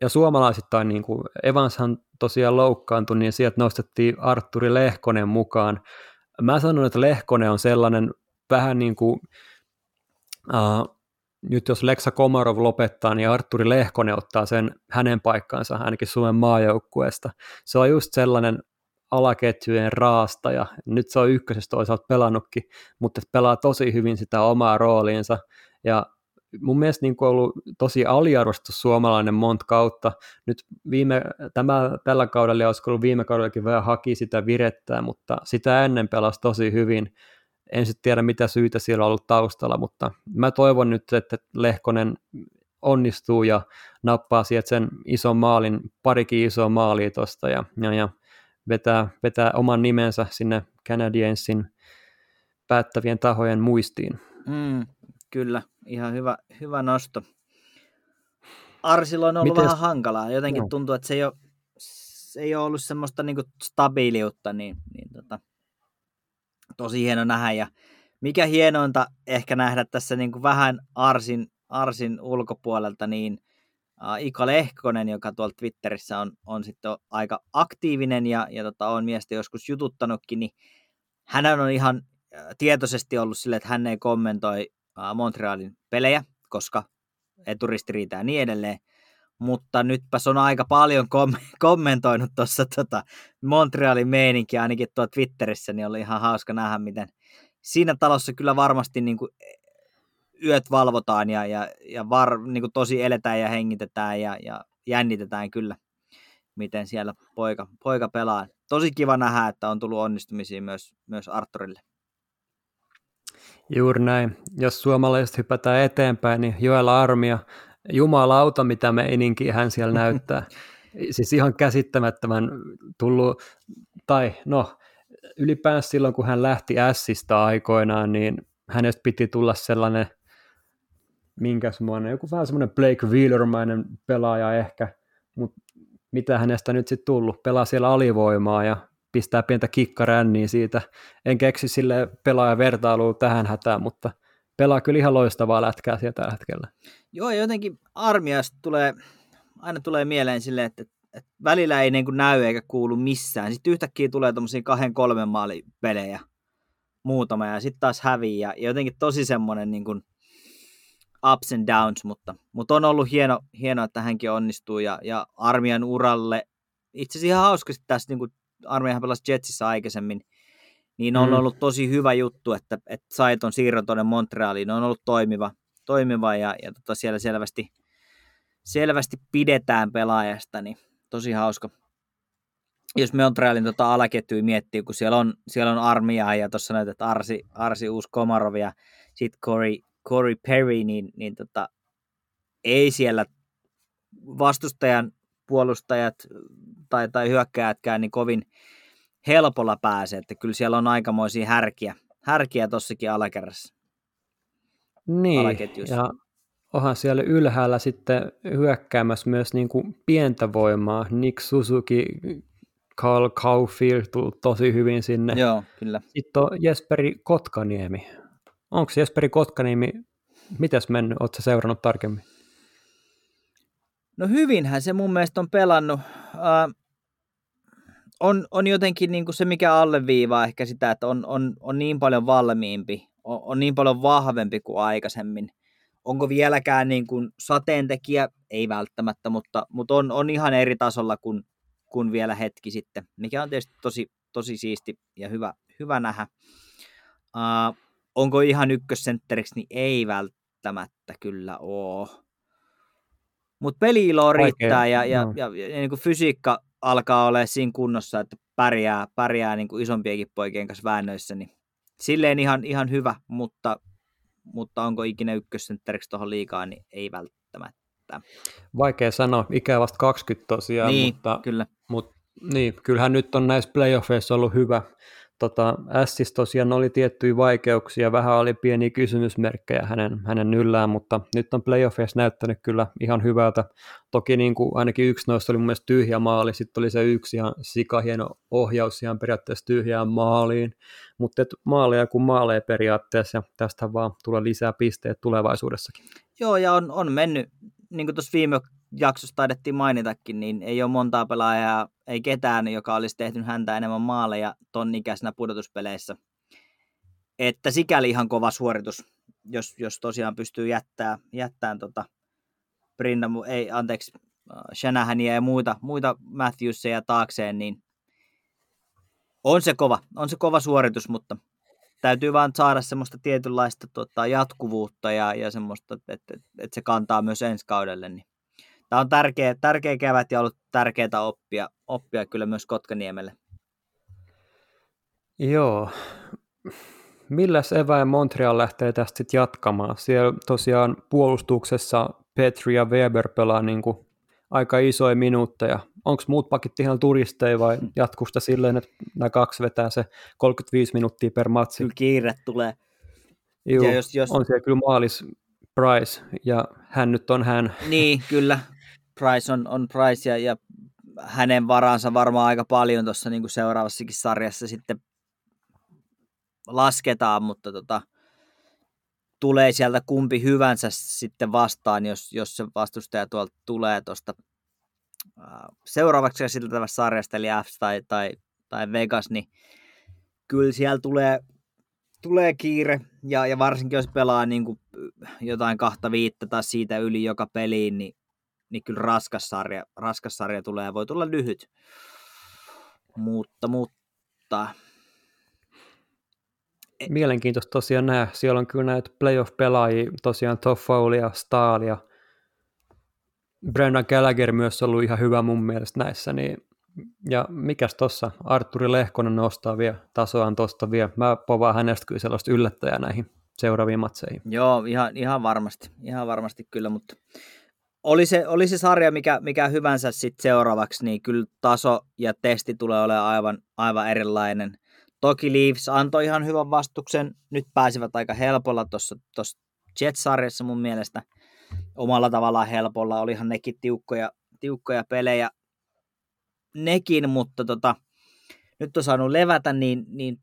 ja suomalaisittain, niin kuin Evanshan tosiaan loukkaantui, niin sieltä nostettiin Arturi Lehkonen mukaan. Mä sanon, että Lehkonen on sellainen vähän niin kuin, uh, nyt jos Leksa Komarov lopettaa, niin Arturi Lehkonen ottaa sen hänen paikkaansa ainakin Suomen maajoukkueesta. Se on just sellainen alaketjujen raastaja. Nyt se on ykkösestä toisaalta pelannutkin, mutta pelaa tosi hyvin sitä omaa rooliinsa. Ja mun mielestä niin ollut tosi aliarvostus suomalainen monta kautta. Nyt viime, tämä, tällä kaudella, olisiko ollut viime kaudellakin vähän haki sitä virettää, mutta sitä ennen pelasi tosi hyvin en sitten tiedä mitä syitä siellä on ollut taustalla, mutta mä toivon nyt, että Lehkonen onnistuu ja nappaa sieltä sen ison maalin, parikin isoa maalia tuosta ja, ja, ja vetää, vetää oman nimensä sinne Canadiensin päättävien tahojen muistiin. Mm, kyllä, ihan hyvä, hyvä nosto. Arsilla on ollut Miten... vähän hankalaa. Jotenkin no. tuntuu, että se ei ole, se ei ole ollut semmoista niinku stabiiliutta, niin, niin tota, tosi hieno nähdä ja mikä hienointa ehkä nähdä tässä niin kuin vähän Arsin, Arsin ulkopuolelta, niin Ika Lehkonen, joka tuolla Twitterissä on, on sitten aika aktiivinen ja, ja tota, on miestä joskus jututtanutkin, niin hän on ihan tietoisesti ollut sille, että hän ei kommentoi uh, Montrealin pelejä, koska eturistiriitä ja niin edelleen. Mutta nytpäs on aika paljon kom- [LAUGHS] kommentoinut tuossa tota Montrealin meininki ainakin tuo Twitterissä, niin oli ihan hauska nähdä, miten siinä talossa kyllä varmasti niin kuin yöt valvotaan ja, ja, ja var, niin kuin tosi eletään ja hengitetään ja, ja jännitetään kyllä, miten siellä poika, poika pelaa. Tosi kiva nähdä, että on tullut onnistumisia myös, myös Arturille. Juuri näin. Jos suomalaiset hypätään eteenpäin, niin Joella Armia jumalauta, mitä meininki hän siellä näyttää. [LAUGHS] siis ihan käsittämättömän tullut, tai no, ylipäänsä silloin, kun hän lähti Sistä aikoinaan, niin hänestä piti tulla sellainen, minkä semmoinen, joku vähän semmoinen Blake Wheelermainen pelaaja ehkä, mutta mitä hänestä nyt sitten tullut, pelaa siellä alivoimaa ja pistää pientä kikkaränniä siitä. En keksi sille pelaajan vertailua tähän hätään, mutta pelaa kyllä ihan loistavaa lätkää siellä tällä hetkellä. Joo, jotenkin armiasta tulee, aina tulee mieleen silleen, että, välillä ei niin kuin näy eikä kuulu missään. Sitten yhtäkkiä tulee tuommoisia kahden kolmen maalipelejä muutama ja sitten taas häviää. Ja jotenkin tosi semmoinen niin kuin ups and downs, mutta, mutta on ollut hieno, hieno, että hänkin onnistuu ja, ja armian uralle. Itse asiassa ihan hauskasti tässä, niin kuin armeijahan pelasi Jetsissä aikaisemmin, niin on mm. ollut tosi hyvä juttu, että, että sai ton siirron tuonne Montrealiin. On ollut toimiva, toimiva ja, ja tota siellä selvästi, selvästi pidetään pelaajasta, niin tosi hauska. Jos Montrealin tota alaketjuja miettii, kun siellä on, siellä on armiaa ja tuossa näytät Arsi, Arsi Uus Komarov ja sitten Corey, Corey Perry, niin, niin tota, ei siellä vastustajan puolustajat tai, tai hyökkäätkään niin kovin helpolla pääse, että kyllä siellä on aikamoisia härkiä, härkiä tossakin alakerrassa. Niin, ja onhan siellä ylhäällä sitten hyökkäämässä myös niin kuin pientä voimaa. Nick Suzuki, Carl Caulfield tosi hyvin sinne. Joo, kyllä. Sitten on Jesperi Kotkaniemi. Onko Jesperi Kotkaniemi, mitäs mennyt, oletko seurannut tarkemmin? No hyvinhän se mun mielestä on pelannut. Uh, on, on jotenkin niin kuin se, mikä alleviivaa ehkä sitä, että on, on, on niin paljon valmiimpi, on, on niin paljon vahvempi kuin aikaisemmin. Onko vieläkään niin kuin sateentekijä? Ei välttämättä, mutta, mutta on, on ihan eri tasolla kuin, kuin vielä hetki sitten, mikä on tietysti tosi, tosi siisti ja hyvä, hyvä nähdä. Uh, onko ihan ykkössentteriksi, niin ei välttämättä kyllä ole. Mutta peli-ilo riittää ja, ja, no. ja, ja, ja niin kuin fysiikka alkaa olla siinä kunnossa, että pärjää, pärjää niin kuin isompienkin poikien kanssa väännöissä, niin silleen ihan, ihan hyvä, mutta, mutta onko ikinä ykkössentteriksi tuohon liikaa, niin ei välttämättä. Vaikea sanoa, ikä vasta 20 tosiaan, niin, mutta, kyllä. mutta niin, kyllähän nyt on näissä playoffeissa ollut hyvä, tota, Ssis tosiaan oli tiettyjä vaikeuksia, vähän oli pieniä kysymysmerkkejä hänen, hänen yllään, mutta nyt on playoffeissa näyttänyt kyllä ihan hyvältä. Toki niin kuin ainakin yksi noista oli mun mielestä tyhjä maali, sitten oli se yksi ihan sikahieno ohjaus ihan periaatteessa tyhjään maaliin, mutta maaleja kuin maaleja periaatteessa ja tästä vaan tulee lisää pisteet tulevaisuudessakin. Joo, ja on, on mennyt, niin kuin tuossa viime jaksossa taidettiin mainitakin, niin ei ole montaa pelaajaa, ei ketään, joka olisi tehnyt häntä enemmän maaleja ton ikäisenä pudotuspeleissä. Että sikäli ihan kova suoritus, jos, jos tosiaan pystyy jättää, jättämään tota Brinda, ei, anteeksi, äh, Shanahania ja muita, muita Matthewsia taakseen, niin on se kova, on se kova suoritus, mutta täytyy vaan saada semmoista tietynlaista tota, jatkuvuutta ja, ja semmoista, että, että, että, se kantaa myös ensi kaudelle, niin tämä on tärkeä, tärkeä kevät ja ollut tärkeää oppia, oppia kyllä myös Kotkaniemelle. Joo. Milläs eväin Montreal lähtee tästä sitten jatkamaan? Siellä tosiaan puolustuksessa Petri ja Weber pelaa niin kuin aika isoja minuutteja. Onko muut pakit ihan turisteja vai jatkusta silleen, että nämä kaksi vetää se 35 minuuttia per matsi? Kyllä kiire tulee. Joo, ja jos, jos... on siellä kyllä maalis Price ja hän nyt on hän. Niin, kyllä. Price on, on Price ja, ja hänen varansa varmaan aika paljon tuossa niin seuraavassakin sarjassa sitten lasketaan, mutta tota, tulee sieltä kumpi hyvänsä sitten vastaan, jos, jos se vastustaja tuolta tulee tuosta seuraavaksi käsiteltävästä sarjasta, eli F tai, tai, tai Vegas, niin kyllä siellä tulee, tulee kiire, ja, ja varsinkin jos pelaa niin kuin jotain kahta viittä tai siitä yli joka peliin, niin niin kyllä raskas sarja, raskas sarja tulee ja voi tulla lyhyt. Mutta, mutta... E- Mielenkiintoista tosiaan nähdä. Siellä on kyllä näitä playoff-pelaajia, tosiaan Toffolia, Staalia. Brendan Gallagher myös ollut ihan hyvä mun mielestä näissä, niin ja mikäs tossa, Arturi Lehkonen nostaa vielä tasoaan tosta vielä. Mä povaan hänestä kyllä sellaista yllättäjää näihin seuraaviin matseihin. Joo, ihan, ihan varmasti, ihan varmasti kyllä, mutta oli se, oli se sarja mikä, mikä hyvänsä sit seuraavaksi, niin kyllä taso ja testi tulee olemaan aivan, aivan erilainen. Toki Leafs antoi ihan hyvän vastuksen, nyt pääsivät aika helpolla tuossa Jets-sarjassa mun mielestä. Omalla tavallaan helpolla, olihan nekin tiukkoja, tiukkoja pelejä nekin, mutta tota, nyt on saanut levätä, niin, niin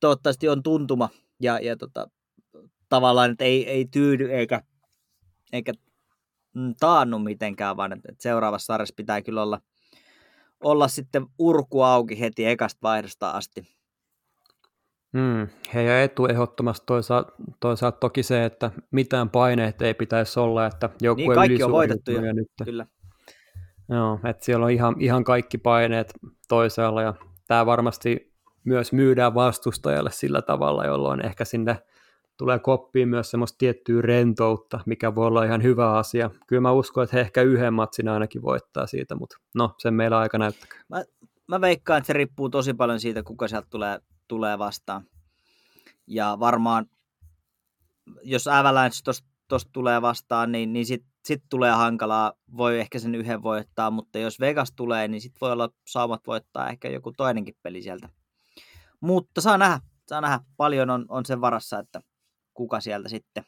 toivottavasti on tuntuma. Ja, ja tota, tavallaan, että ei, ei tyydy eikä, eikä taannu mitenkään, vaan että seuraavassa sarjassa pitää kyllä olla, olla sitten urku auki heti ekasta vaihdosta asti. Mm, heidän etu ehdottomasti toisaalta, toisaalta toki se, että mitään paineet ei pitäisi olla, että joku niin, kaikki on voitettu jo, nyt. kyllä. Joo, että siellä on ihan, ihan kaikki paineet toisaalla ja tämä varmasti myös myydään vastustajalle sillä tavalla, jolloin ehkä sinne tulee koppiin myös semmoista tiettyä rentoutta, mikä voi olla ihan hyvä asia. Kyllä mä uskon, että he ehkä yhden matsin ainakin voittaa siitä, mutta no, sen meillä aika näyttäkää. Mä, mä veikkaan, että se riippuu tosi paljon siitä, kuka sieltä tulee, tulee vastaan. Ja varmaan, jos Avalanche tuosta tulee vastaan, niin, niin sitten sit tulee hankalaa. Voi ehkä sen yhden voittaa, mutta jos Vegas tulee, niin sitten voi olla saumat voittaa ehkä joku toinenkin peli sieltä. Mutta saa nähdä, saa nähdä. Paljon on, on sen varassa, että kuka sieltä sitten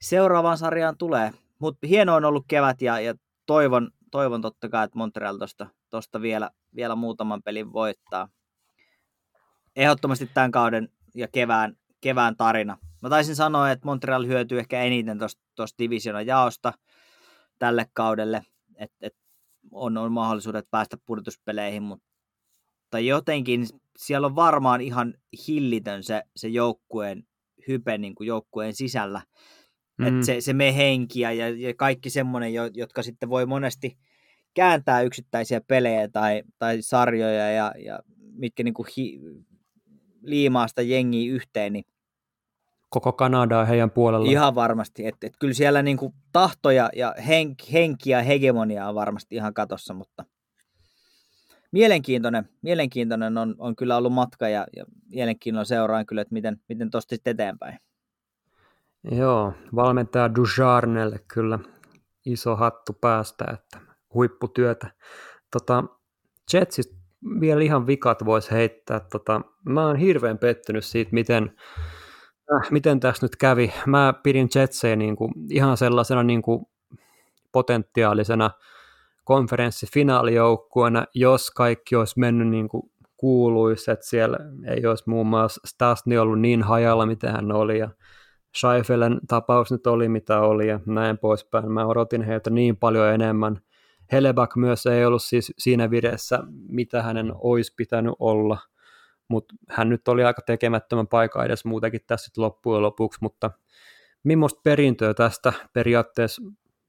seuraavaan sarjaan tulee. Mutta hieno on ollut kevät ja, ja toivon, toivon totta kai, että Montreal tuosta tosta vielä, vielä muutaman pelin voittaa. Ehdottomasti tämän kauden ja kevään, kevään tarina. Mä taisin sanoa, että Montreal hyötyy ehkä eniten tuosta divisionan jaosta tälle kaudelle, että et on, on mahdollisuudet päästä pudotuspeleihin, mutta jotenkin siellä on varmaan ihan hillitön se, se joukkueen hype niin kuin joukkueen sisällä. Mm. Että se, se me henkiä ja, ja kaikki semmoinen, jotka sitten voi monesti kääntää yksittäisiä pelejä tai, tai sarjoja ja, ja mitkä niin kuin hi, liimaa sitä jengiä yhteen, niin koko Kanadaa heidän puolella. Ihan varmasti, että et kyllä siellä niin kuin tahtoja ja henki, henki ja hegemonia on varmasti ihan katossa, mutta mielenkiintoinen, mielenkiintoinen on, on kyllä ollut matka ja, ja mielenkiinnolla seuraan kyllä, että miten, miten tuosta sitten eteenpäin. Joo, valmentaja Dujarnelle kyllä iso hattu päästä, että huipputyötä. Tota, Jetsistä vielä ihan vikat voisi heittää. Tota, mä oon hirveän pettynyt siitä, miten, äh, miten tässä nyt kävi. Mä pidin Jetsejä niin kuin, ihan sellaisena niin kuin, potentiaalisena konferenssifinaalijoukkueena, jos kaikki olisi mennyt niin kuin kuuluisi, että siellä ei olisi muun muassa Stasni ollut niin hajalla, mitä hän oli, ja Scheifelen tapaus nyt oli, mitä oli, ja näin poispäin. Mä odotin heiltä niin paljon enemmän. Helebak myös ei ollut siis siinä vireessä, mitä hänen olisi pitänyt olla, mutta hän nyt oli aika tekemättömän paikka edes muutenkin tässä loppujen lopuksi, mutta millaista perintöä tästä periaatteessa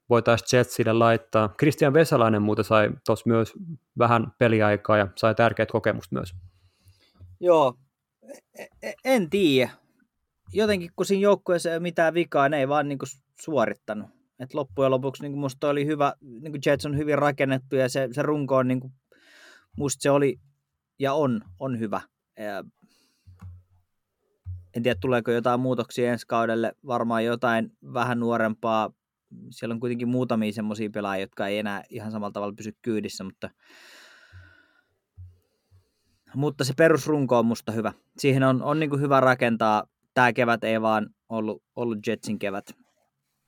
voitaisiin Jetsille laittaa. Christian Vesalainen muuten sai tuossa myös vähän peliaikaa ja sai tärkeät kokemusta myös. Joo, e, e, en tiedä. Jotenkin kun siinä joukkueessa ei ole mitään vikaa, ne ei vaan niin suorittanut. Et loppujen lopuksi niin musta oli hyvä, niin Jets on hyvin rakennettu ja se, se runko on, niin kuin, musta se oli ja on, on hyvä. Ja en tiedä, tuleeko jotain muutoksia ensi kaudelle, varmaan jotain vähän nuorempaa siellä on kuitenkin muutamia semmoisia pelaajia, jotka ei enää ihan samalla tavalla pysy kyydissä, mutta, mutta se perusrunko on musta hyvä. Siihen on, on niin hyvä rakentaa. Tämä kevät ei vaan ollut, ollut Jetsin kevät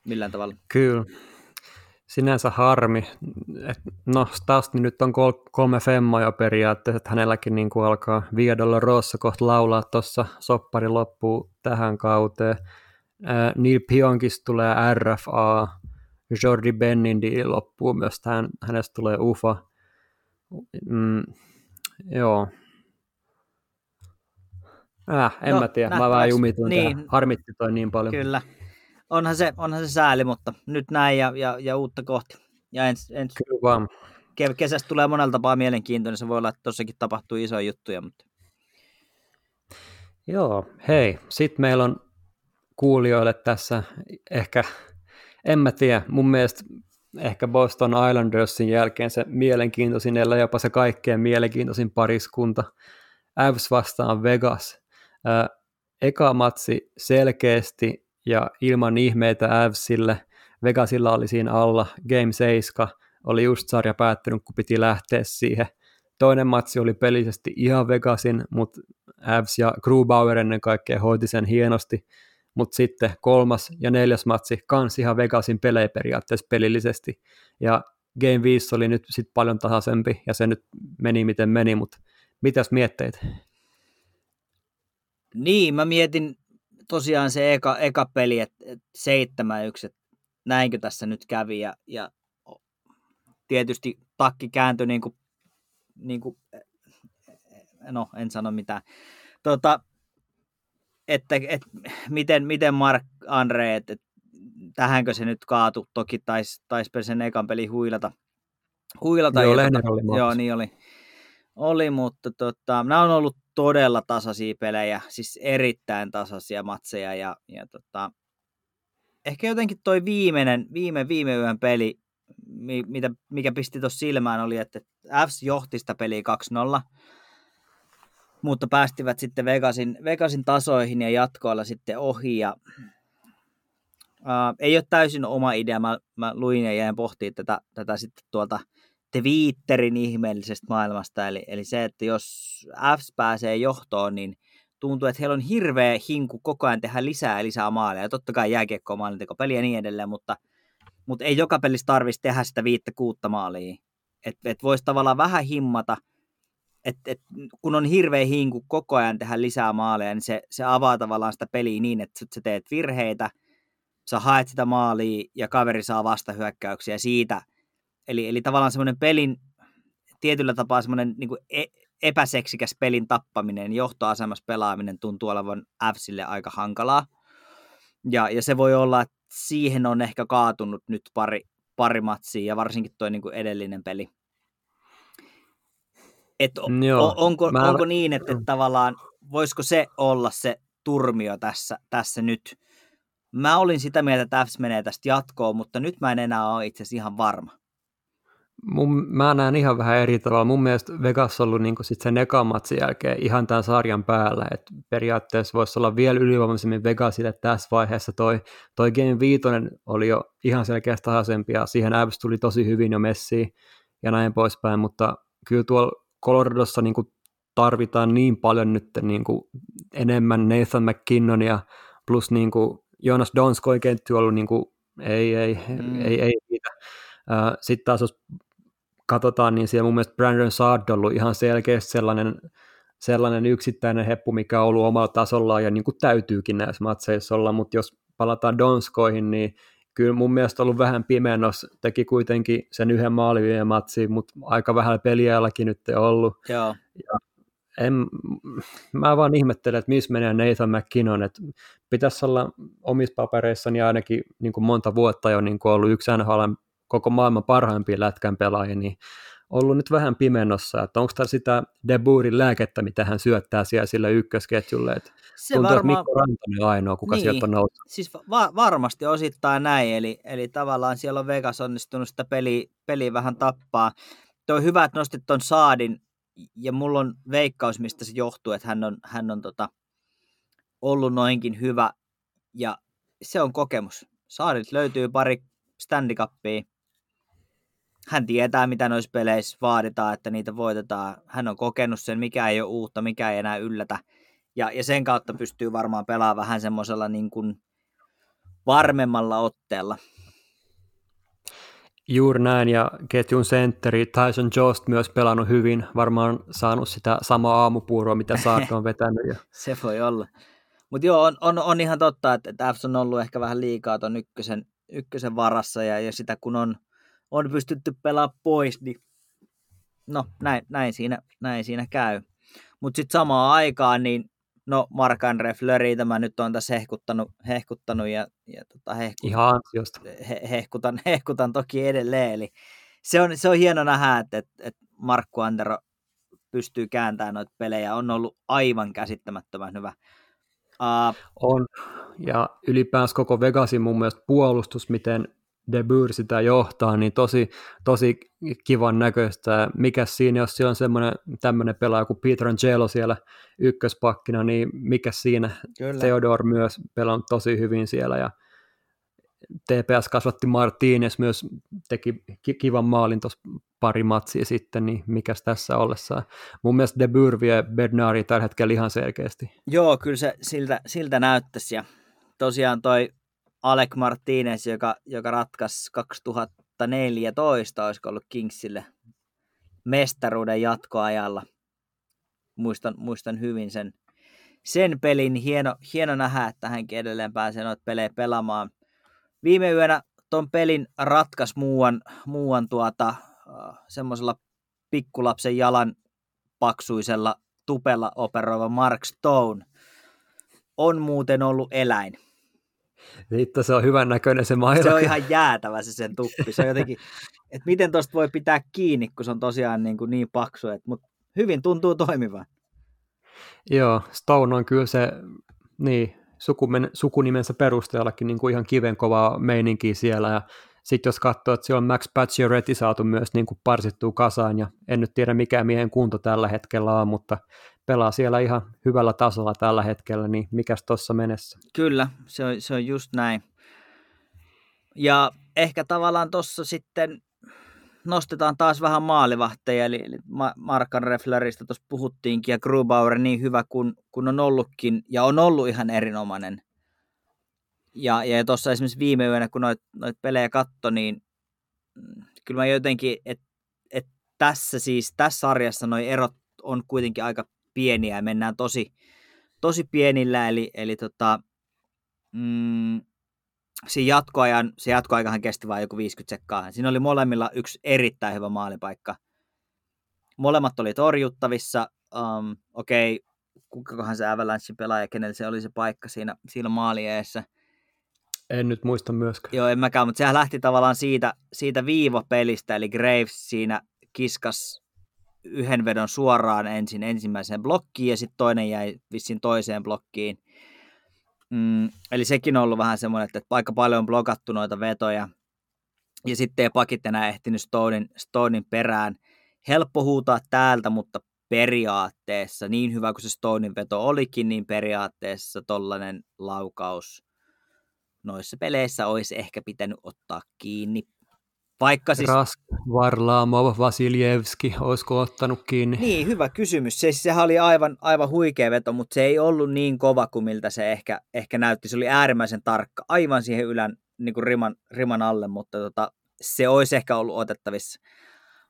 millään tavalla. Kyllä. Sinänsä harmi. Et, no, Stastni nyt on kol- kolme femmaa jo periaatteessa, että hänelläkin niin kuin alkaa Viadolla Rossa kohta laulaa tuossa soppari loppuu tähän kauteen. Neil Pionkista tulee RFA, Jordi Bennindi loppuu myös tähän, hänestä tulee UFA. Mm, joo. Äh, en no, mä tiedä, mä vähän jumituin niin, harmitti toi niin paljon. Kyllä, onhan se, onhan se sääli, mutta nyt näin ja, ja, ja uutta kohti. Ja ens, ens, Kyllä vaan. Kesästä tulee monella tapaa mielenkiintoinen, se voi olla, että tossakin tapahtuu isoja juttuja. Mutta... Joo, hei, sitten meillä on kuulijoille tässä ehkä, en mä tiedä, mun mielestä ehkä Boston Islandersin jälkeen se mielenkiintoisin, ellei jopa se kaikkein mielenkiintoisin pariskunta, Avs vastaan Vegas. Eka matsi selkeästi ja ilman ihmeitä Avsille, Vegasilla oli siinä alla, Game 7, oli just sarja päättynyt, kun piti lähteä siihen. Toinen matsi oli pelisesti ihan Vegasin, mutta Avs ja Grubauer ennen kaikkea hoiti sen hienosti mutta sitten kolmas ja neljäs matsi kans ihan Vegasin pelejä periaatteessa pelillisesti. Ja Game 5 oli nyt sit paljon tasaisempi ja se nyt meni miten meni, mutta mitäs mietteet? Niin, mä mietin tosiaan se eka, eka peli, että et 7-1, että näinkö tässä nyt kävi ja, ja tietysti takki kääntyi niin kuin, niin kuin, no en sano mitään, tota, että, että miten, miten Mark Andre, että, että tähänkö se nyt kaatu, toki taisi tais sen ekan peli huilata. huilata Joo, tota, oli Joo, niin oli. Oli, mutta tota, nämä on ollut todella tasaisia pelejä, siis erittäin tasaisia matseja ja, ja tota, ehkä jotenkin toi viimeinen, viime, viime yön peli, mitä, mikä pisti tuossa silmään oli, että Fs johti sitä peliä 2-0, mutta päästivät sitten Vegasin, Vegasin tasoihin ja jatkoilla sitten ohi ja Uh, ei ole täysin oma idea. Mä, mä luin ja jäin pohtimaan tätä, tätä sitten tuolta Twitterin ihmeellisestä maailmasta. Eli, eli se, että jos Fs pääsee johtoon, niin tuntuu, että heillä on hirveä hinku koko ajan tehdä lisää ja lisää maaleja. Ja totta kai jääkiekko maalinteko peli ja niin edelleen, mutta, mutta ei joka pelissä tarvitsisi tehdä sitä viittä kuutta maalia. Että et voisi tavallaan vähän himmata, että et, kun on hirveä hinku koko ajan tehdä lisää maaleja, niin se, se avaa tavallaan sitä peliä niin, että sä teet virheitä – sä haet sitä maalia ja kaveri saa vastahyökkäyksiä siitä. Eli, eli tavallaan semmoinen pelin, tietyllä tapaa semmoinen niin e, epäseksikäs pelin tappaminen, johtoasemassa pelaaminen tuntuu olevan Fsille aika hankalaa. Ja, ja se voi olla, että siihen on ehkä kaatunut nyt pari, pari matsia ja varsinkin tuo niin edellinen peli. Et on, Joo, onko, mä... onko niin, että, että tavallaan voisiko se olla se turmio tässä, tässä nyt, Mä olin sitä mieltä, että Fs menee tästä jatkoon, mutta nyt mä en enää ole itse asiassa ihan varma. Mun, mä näen ihan vähän eri tavalla. Mun mielestä Vegas on ollut niin sit sen ekan matsin jälkeen ihan tämän sarjan päällä. Et periaatteessa voisi olla vielä ylivoimaisemmin Vegasille tässä vaiheessa. Toi, toi Game 5 oli jo ihan selkeästi tasaisempi ja siihen Avs tuli tosi hyvin jo messiin ja näin poispäin, mutta kyllä tuolla Coloradossa niin tarvitaan niin paljon nyt niin enemmän Nathan McKinnonia plus niin kuin Jonas Donskoi kentty ollut niin kuin, ei, ei, mm. ei, ei riitä. Sitten taas jos katsotaan, niin siellä mun mielestä Brandon Saad on ollut ihan selkeästi sellainen, sellainen yksittäinen heppu, mikä on ollut omalla tasollaan ja niin kuin täytyykin näissä matseissa olla, mutta jos palataan Donskoihin, niin kyllä mun mielestä ollut vähän pimennos, teki kuitenkin sen yhden maalivien matsiin, mutta aika vähän peliajallakin nyt ollut. Joo. Ja en, mä vaan ihmettelen, että missä menee Nathan McKinnon, että pitäisi olla omissa papereissani ainakin niin kuin monta vuotta jo niin kuin ollut yksi NHL koko maailman parhaimpia lätkän pelaajia, niin ollut nyt vähän pimennossa, että onko tämä sitä Deburin lääkettä, mitä hän syöttää siellä sille ykkösketjulle, että se tuntuu, varma... että Mikko Rantanen ainoa, kuka niin. sieltä on noussut. Siis va- varmasti osittain näin, eli, eli tavallaan siellä on Vegas onnistunut sitä peliä, peliä vähän tappaa. Tuo on hyvä, että nostit tuon Saadin ja mulla on veikkaus, mistä se johtuu, että hän on, hän on tota, ollut noinkin hyvä, ja se on kokemus. Saarit löytyy pari Stanley Cupia. Hän tietää, mitä noissa peleissä vaaditaan, että niitä voitetaan. Hän on kokenut sen, mikä ei ole uutta, mikä ei enää yllätä. Ja, ja sen kautta pystyy varmaan pelaamaan vähän semmoisella niin kuin varmemmalla otteella. Juuri näin, ja ketjun sentteri Tyson Jost myös pelannut hyvin, varmaan saanut sitä samaa aamupuuroa, mitä Saart on vetänyt. Ja... [LAUGHS] Se voi olla. Mutta joo, on, on, on, ihan totta, että, että Fs on ollut ehkä vähän liikaa tuon ykkösen, ykkösen varassa, ja, ja sitä kun on, on pystytty pelaamaan pois, niin no näin, näin, siinä, näin siinä käy. Mutta sitten samaan aikaan, niin no Mark-Andre Fleury, mä nyt on tässä hehkuttanut, hehkuttanut ja, ja tota, hehkut, Ihan he, hehkutan, [LAUGHS] hehkutan toki edelleen. Eli se on, se on hieno nähdä, että, että, että Markku Antero pystyy kääntämään noita pelejä. On ollut aivan käsittämättömän hyvä. Uh, on, ja ylipäänsä koko Vegasin mun mielestä puolustus, miten De Boer sitä johtaa, niin tosi, tosi kivan näköistä. Mikä siinä, jos siellä on semmoinen tämmöinen pelaaja kuin Peter Angelo siellä ykköspakkina, niin mikä siinä? Kyllä. Theodore myös pelannut tosi hyvin siellä ja TPS kasvatti Martínez myös teki kivan maalin tuossa pari matsia sitten, niin mikäs tässä ollessaan. Mun mielestä De Boer vie Bernardi tällä hetkellä ihan selkeästi. Joo, kyllä se siltä, siltä näyttäisi ja tosiaan toi Alec Martinez, joka, joka ratkaisi 2014 olisiko ollut Kingsille mestaruuden jatkoajalla. Muistan, muistan hyvin sen, sen pelin. Hieno, hieno nähdä, että hänkin edelleen pääsee noita pelejä pelaamaan. Viime yönä ton pelin ratkas muuan, muuan tuota, uh, semmoisella pikkulapsen jalan paksuisella tupella operoiva Mark Stone on muuten ollut eläin. Vittu, se on hyvän näköinen se maila. Se on ihan jäätävä se sen tuppi. Se on jotenkin, [LAUGHS] että miten tosta voi pitää kiinni, kun se on tosiaan niin, kuin niin paksu, että, mutta hyvin tuntuu toimivan. Joo, Stone on kyllä se, niin, sukumen, sukunimensä perusteellakin niin kuin ihan kivenkovaa meininkiä siellä, ja sitten jos katsoo, että siellä on Max Pacioretty saatu myös niin kuin parsittua kasaan, ja en nyt tiedä mikä miehen kunto tällä hetkellä on, mutta pelaa siellä ihan hyvällä tasolla tällä hetkellä, niin mikäs tuossa menessä? Kyllä, se on, se on just näin. Ja ehkä tavallaan tuossa sitten nostetaan taas vähän maalivahteja, eli, Markan Refleristä tuossa puhuttiinkin, ja Grubauer niin hyvä kuin kun on ollutkin, ja on ollut ihan erinomainen. Ja, ja tuossa esimerkiksi viime yönä, kun noit, noit pelejä katto, niin kyllä mä jotenkin, että et tässä siis, tässä sarjassa noin erot on kuitenkin aika pieniä ja mennään tosi, tosi pienillä, eli, eli tota, mm, siinä jatkoajan, se jatkoaikahan kesti vain joku 50 sekkaa. Siinä oli molemmilla yksi erittäin hyvä maalipaikka. Molemmat oli torjuttavissa. Um, Okei, okay, kukakohan se Avalanchin pelaaja, kenellä se oli se paikka siinä, siinä maalieessä. En nyt muista myöskään. Joo, en mäkään, mutta sehän lähti tavallaan siitä, siitä viivapelistä, eli Graves siinä kiskas yhden vedon suoraan ensin ensimmäiseen blokkiin ja sitten toinen jäi vissiin toiseen blokkiin. Mm, eli sekin on ollut vähän semmoinen, että aika paljon on blokattu noita vetoja. Ja sitten ei pakit enää ehtinyt Stonein, Stonein perään. Helppo huutaa täältä, mutta periaatteessa, niin hyvä kuin se Stonein veto olikin, niin periaatteessa tollainen laukaus noissa peleissä olisi ehkä pitänyt ottaa kiinni vaikka siis... Rask, Varlamov, Vasiljevski, olisiko ottanut kiinni? Niin, hyvä kysymys. Se, sehän oli aivan, aivan huikea veto, mutta se ei ollut niin kova kuin miltä se ehkä, ehkä näytti. Se oli äärimmäisen tarkka, aivan siihen ylän niin kuin riman, riman alle, mutta tota, se olisi ehkä ollut otettavissa.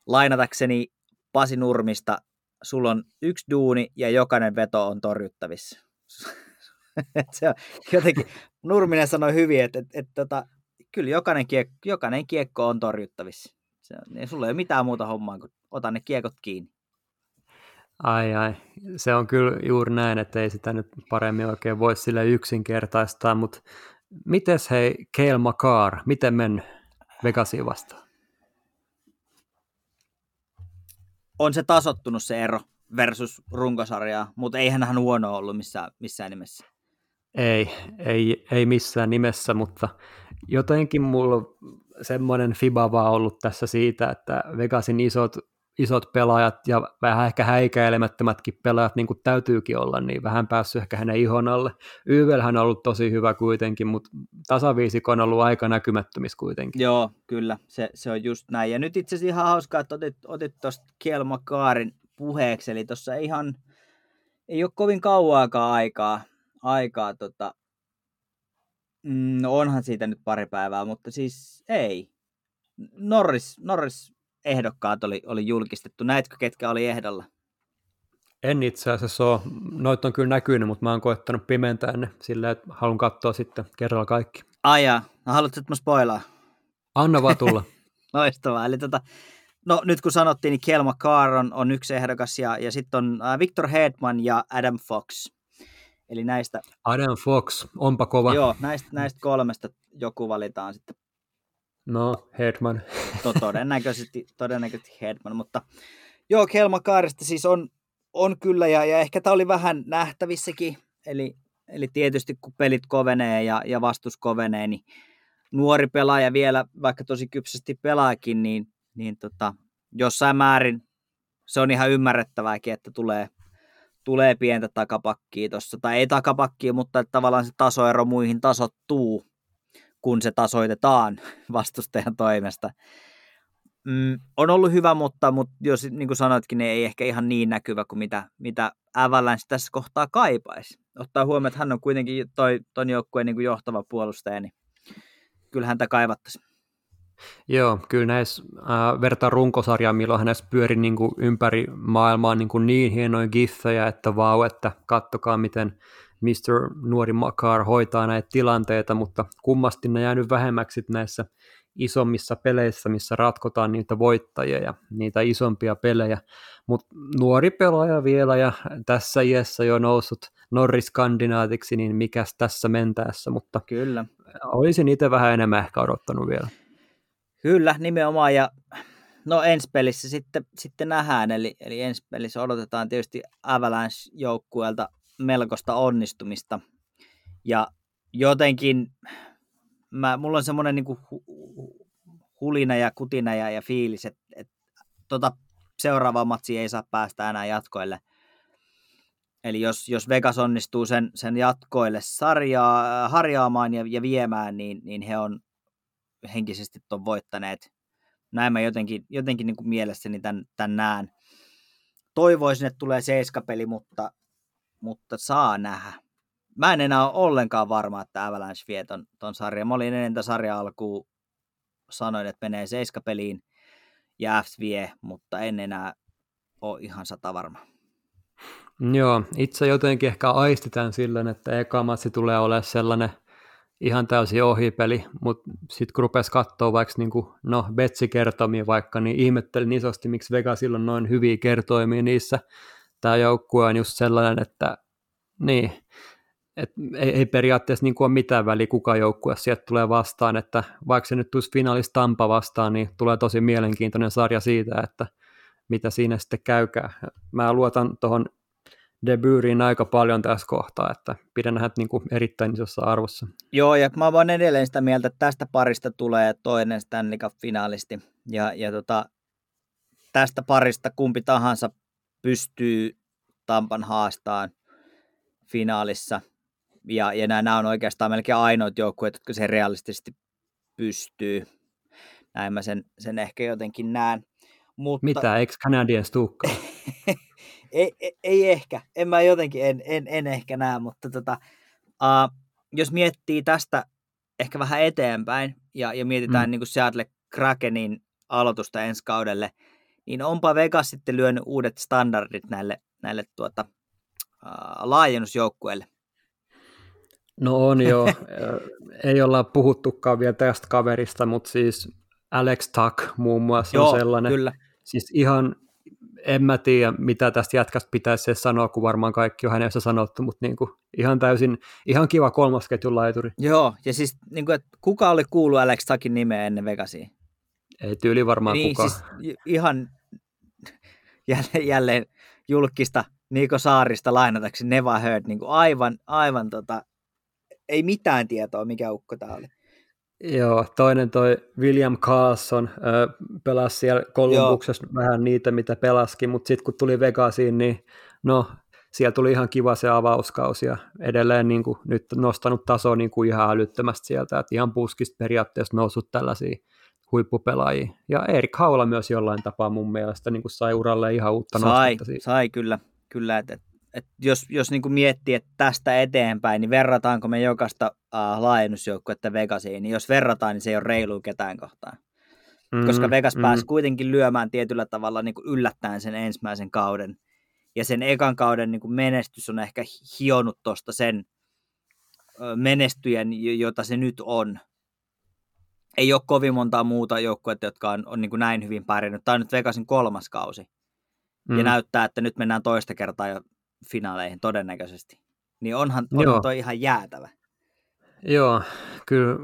Lainatakseni Pasi Nurmista, sulla on yksi duuni ja jokainen veto on torjuttavissa. [LAUGHS] se on jotenkin, Nurminen sanoi hyvin, että, että, että, että kyllä jokainen, kiek, jokainen kiekko on torjuttavissa. Se, niin sulla ei ole mitään muuta hommaa kuin ota ne kiekot kiinni. Ai ai, se on kyllä juuri näin, että ei sitä nyt paremmin oikein voi sille yksinkertaistaa, mutta mites hei Kale McCarr, miten men Vegasiin vastaan? On se tasottunut se ero versus runkosarjaa, mutta eihän hän huono ollut missään, missään nimessä. Ei, ei, ei missään nimessä, mutta jotenkin mulla semmoinen fiba vaan ollut tässä siitä, että Vegasin isot, isot pelaajat ja vähän ehkä häikäilemättömätkin pelaajat niin kuin täytyykin olla, niin vähän päässyt ehkä hänen ihon alle. Yvelhän on ollut tosi hyvä kuitenkin, mutta tasaviisikko on ollut aika näkymättömissä kuitenkin. Joo, kyllä, se, se on just näin. Ja nyt itse asiassa ihan hauskaa, että otit, tuosta Kaarin puheeksi, eli tuossa ihan ei ole kovin kauaakaan aikaa, aikaa tota, no onhan siitä nyt pari päivää, mutta siis ei. Norris, Norris ehdokkaat oli, oli julkistettu. Näitkö, ketkä oli ehdolla? En itse asiassa ole. Noit on kyllä näkynyt, mutta mä oon koettanut pimentää ne sillä, että haluan katsoa sitten kerralla kaikki. Aja, no haluatko, että mä spoilaa? Anna vaan tulla. [LAUGHS] Loistavaa. Eli tota, no nyt kun sanottiin, niin Kelma Carr on, on yksi ehdokas ja, ja sitten on äh, Victor Hedman ja Adam Fox. Eli näistä... Adam Fox, onpa kova. Joo, näistä, näistä kolmesta joku valitaan sitten. No, Hedman. To, todennäköisesti, todennäköisesti Hedman, mutta joo, Kelma Kaarista siis on, on kyllä, ja, ja ehkä tämä oli vähän nähtävissäkin, eli, eli tietysti kun pelit kovenee ja, ja vastus kovenee, niin nuori pelaaja vielä, vaikka tosi kypsästi pelaakin, niin, niin tota, jossain määrin se on ihan ymmärrettävääkin, että tulee, tulee pientä takapakkia tuossa, tai ei takapakkia, mutta että tavallaan se tasoero muihin tasottuu, kun se tasoitetaan [LAUGHS] vastustajan toimesta. Mm, on ollut hyvä, mutta, mutta jos niin kuin sanoitkin, niin ei ehkä ihan niin näkyvä kuin mitä, mitä Avalanche tässä kohtaa kaipaisi. Ottaa huomioon, että hän on kuitenkin toi, ton joukkueen niin johtava puolustaja, niin kyllä häntä kaivattaisiin. Joo, kyllä näissä äh, vertaa runkosarjaa, milloin hänessä pyöri niin kuin ympäri maailmaa niin, kuin niin hienoja giffejä, että vau, että kattokaa miten Mr. Nuori Makar hoitaa näitä tilanteita, mutta kummasti ne jäänyt vähemmäksi näissä isommissa peleissä, missä ratkotaan niitä voittajia ja niitä isompia pelejä. Mutta nuori pelaaja vielä ja tässä iässä jo noussut Norris-kandinaatiksi, niin mikäs tässä mentäessä, mutta Kyllä. olisin itse vähän enemmän ehkä odottanut vielä. Kyllä, nimenomaan. Ja no ensi pelissä sitten, sitten nähdään, eli, eli ensi pelissä odotetaan tietysti Avalanche-joukkueelta melkoista onnistumista. Ja jotenkin mä, mulla on semmoinen niin hu, hulina ja kutina ja, ja fiilis, että, että tota seuraava matsi ei saa päästä enää jatkoille. Eli jos, jos Vegas onnistuu sen, sen jatkoille sarjaa, harjaamaan ja, ja viemään, niin, niin he on henkisesti on voittaneet. Näin mä jotenkin, jotenkin niin kuin mielessäni tämän, tämän näen. Toivoisin, että tulee seiskapeli, mutta, mutta saa nähdä. Mä en enää ole ollenkaan varma, että Avalanche vie ton, ton sarjan. Mä olin ennen sarja alkuun sanoin, että menee seiskapeliin ja F vie, mutta en enää ole ihan sata varma. Joo, itse jotenkin ehkä aistitan silloin, että eka matsi tulee olemaan sellainen – ihan täysin ohipeli, mutta sitten kun rupesi katsoa vaikka niinku, no, Betsi-kertomia vaikka, niin ihmettelin isosti, miksi Vega silloin noin hyviä kertoimia niissä. Tämä joukkue on just sellainen, että niin, et ei, ei periaatteessa niin ole mitään väliä, kuka joukkue sieltä tulee vastaan, että vaikka se nyt tulisi finaalista Tampa vastaan, niin tulee tosi mielenkiintoinen sarja siitä, että mitä siinä sitten käykää. Mä luotan tuohon debyyriin aika paljon tässä kohtaa, että pidän hänet niin erittäin isossa arvossa. Joo, ja mä voin edelleen sitä mieltä, että tästä parista tulee toinen Stanley Cup-finaalisti, ja, ja tota, tästä parista kumpi tahansa pystyy Tampan haastaan finaalissa, ja, ja nämä on oikeastaan melkein ainoat joukkueet, jotka se realistisesti pystyy. Näin mä sen, sen ehkä jotenkin näen. Mutta... Mitä, eikö Canadiens tukkaa? [LAUGHS] ei, ei, ei, ehkä, en mä jotenkin, en, en, en ehkä näe, mutta tota, uh, jos miettii tästä ehkä vähän eteenpäin ja, ja mietitään mm. niin kuin Seattle Krakenin aloitusta ensi kaudelle, niin onpa Vegas sitten lyönyt uudet standardit näille, näille tuota, uh, laajennusjoukkueille. No on joo, [LAUGHS] ei olla puhuttukaan vielä tästä kaverista, mutta siis Alex Tuck muun muassa joo, on sellainen. Kyllä. Siis ihan en mä tiedä, mitä tästä jätkästä pitäisi sanoa, kun varmaan kaikki on hänessä sanottu, mutta niin kuin ihan täysin, ihan kiva kolmosketjun laituri. Joo, ja siis niin kuin, että kuka oli kuullut Alex Takin nimeä ennen Vegasiin? Ei tyyli varmaan niin, kuka. Siis ihan [LAUGHS] jälleen, jälleen julkista Niko Saarista lainataksi Neva Heard, niin kuin aivan, aivan tota, ei mitään tietoa, mikä ukko tämä oli. Joo, toinen toi William Carlson äh, pelasi siellä Kolumbuksessa vähän niitä, mitä pelaskin, mutta sitten kun tuli Vegasiin, niin no, siellä tuli ihan kiva se avauskausi ja edelleen niin kuin, nyt nostanut taso niin kuin ihan älyttömästi sieltä, että ihan puskista periaatteessa noussut tällaisia huippupelaajia. Ja Erik Haula myös jollain tapaa mun mielestä niin kuin sai uralle ihan uutta sai, Sai, kyllä, kyllä että et jos, jos niin miettii, että tästä eteenpäin, niin verrataanko me jokaista uh, laajennusjoukkuetta Vegasiin, niin jos verrataan, niin se ei ole reilu ketään kohtaan. Mm, Koska Vegas mm. pääsi kuitenkin lyömään tietyllä tavalla niin kuin yllättäen sen ensimmäisen kauden. Ja sen ekan kauden niin kuin menestys on ehkä hionut tuosta sen menestyjän, jota se nyt on. Ei ole kovin montaa muuta joukkuetta, jotka on, on niin kuin näin hyvin pärjännyt. Tämä on nyt Vegasin kolmas kausi. Mm. Ja näyttää, että nyt mennään toista kertaa jo finaaleihin todennäköisesti. Niin onhan, onhan toi ihan jäätävä. Joo, kyllä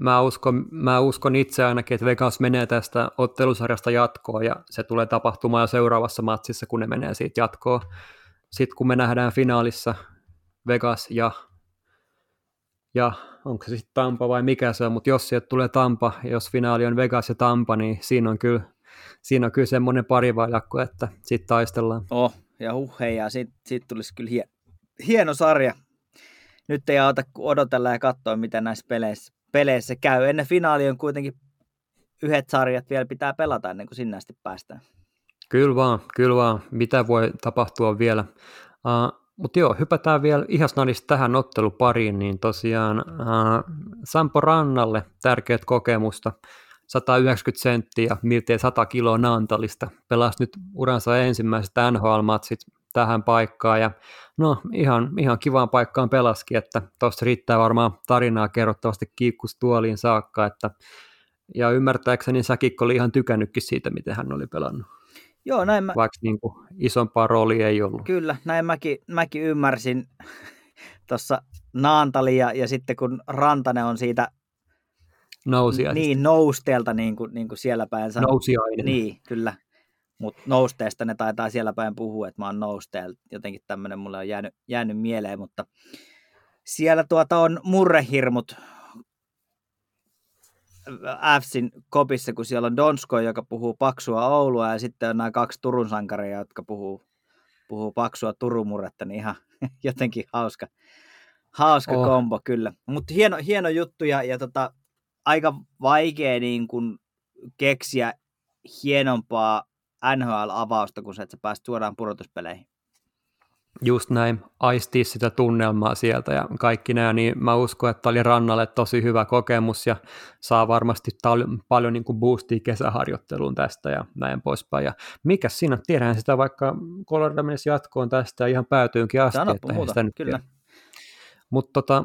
mä uskon, mä uskon itse ainakin, että Vegas menee tästä ottelusarjasta jatkoon ja se tulee tapahtumaan jo seuraavassa matsissa, kun ne menee siitä jatkoon. Sitten kun me nähdään finaalissa Vegas ja, ja onko se sitten Tampa vai mikä se on, mutta jos sieltä tulee Tampa, jos finaali on Vegas ja Tampa, niin siinä on kyllä, siinä on kyllä semmoinen parivaljakko, että sitten taistellaan. Oh, ja huh hei, ja siitä, siitä tulisi kyllä hie, hieno sarja. Nyt ei auta odotella ja katsoa, mitä näissä peleissä, peleissä käy. Ennen finaali on kuitenkin yhdet sarjat vielä pitää pelata ennen kuin sinne asti päästään. Kyllä vaan, kyllä vaan. Mitä voi tapahtua vielä. Uh, mutta joo, hypätään vielä ihasnadista tähän ottelupariin, niin tosiaan uh, Sampo Rannalle tärkeät kokemusta 190 senttiä ja miltei 100 kiloa Naantalista. Pelasi nyt uransa ensimmäiset NHL-matsit tähän paikkaan ja no ihan, ihan kivaan paikkaan pelaski, että tuossa riittää varmaan tarinaa kerrottavasti kiikkustuoliin saakka, että ja ymmärtääkseni Säkikko oli ihan tykännytkin siitä, miten hän oli pelannut. Joo, näin mä... Vaikka niin kuin isompaa roolia ei ollut. Kyllä, näin mäkin, mäkin ymmärsin [LAUGHS] tuossa Naantali ja, ja sitten kun Rantanen on siitä Nousiaisista. Niin, nousteelta niin kuin, niin kuin siellä päin sanoo. Nousiainen. Niin, kyllä. Mutta nousteesta ne taitaa siellä päin puhua, että mä oon nousteelta. Jotenkin tämmöinen mulle on jäänyt, jäänyt mieleen, mutta siellä tuota on murrehirmut Fsin kopissa, kun siellä on Donsko, joka puhuu paksua Oulua, ja sitten on nämä kaksi Turun sankaria, jotka puhuu, puhuu paksua Turun murretta, niin ihan [LAUGHS] jotenkin hauska, hauska oh. kombo kyllä. Mutta hieno, hieno juttu, ja, ja tota, aika vaikea niin kun keksiä hienompaa NHL-avausta, kun se, että sä pääst suoraan pudotuspeleihin. Just näin, aistii sitä tunnelmaa sieltä ja kaikki nämä, niin mä uskon, että oli Rannalle tosi hyvä kokemus ja saa varmasti tal- paljon niin kuin boostia kesäharjoitteluun tästä ja näin poispäin. Ja mikä siinä, tiedään sitä vaikka Colorado menisi jatkoon tästä ja ihan päätyynkin asti. Sitä nyt kyllä. Mutta tota,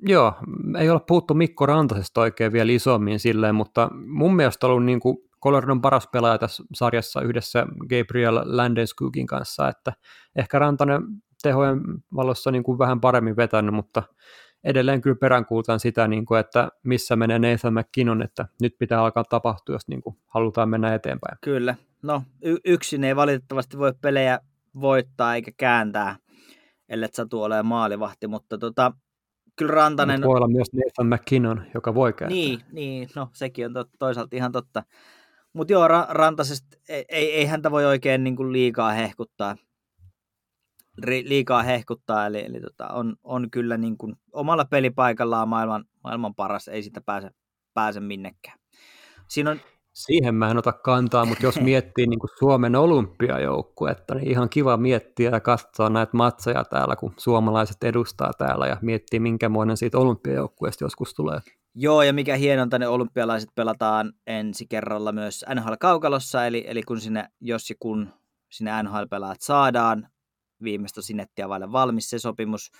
joo, ei ole puhuttu Mikko Rantasesta oikein vielä isommin silleen, mutta mun mielestä on ollut niin kuin Coloradon paras pelaaja tässä sarjassa yhdessä Gabriel Landeskogin kanssa, että ehkä Rantanen tehojen valossa niin kuin vähän paremmin vetänyt, mutta edelleen kyllä peräänkuultaan sitä, niin kuin, että missä menee Nathan McKinnon, että nyt pitää alkaa tapahtua, jos niin kuin halutaan mennä eteenpäin. Kyllä. No y- yksin ei valitettavasti voi pelejä voittaa eikä kääntää, ellei satu ole maalivahti, mutta tota, kyllä Rantanen... Mut voi olla myös Nathan McKinnon, joka voi kääntää. Niin, niin no sekin on to- toisaalta ihan totta. Mutta joo, ra- Rantasesta ei, ei, ei, häntä voi oikein niin kuin liikaa hehkuttaa. Ri, liikaa hehkuttaa, eli, eli tota, on, on kyllä niin kuin omalla pelipaikallaan maailman, maailman paras, ei sitä pääse, pääse minnekään. Siinä on, Siihen mä en ota kantaa, mutta jos miettii niin kuin Suomen olympiajoukkuetta, niin ihan kiva miettiä ja katsoa näitä matseja täällä, kun suomalaiset edustaa täällä ja miettiä, minkämoinen siitä olympiajoukkueesta joskus tulee. Joo, ja mikä hienonta, ne olympialaiset pelataan ensi kerralla myös NHL-kaukalossa, eli, eli kun sinne, jos ja kun sinne NHL-pelaat saadaan, viimeistä sinettiä vaille valmis se sopimus,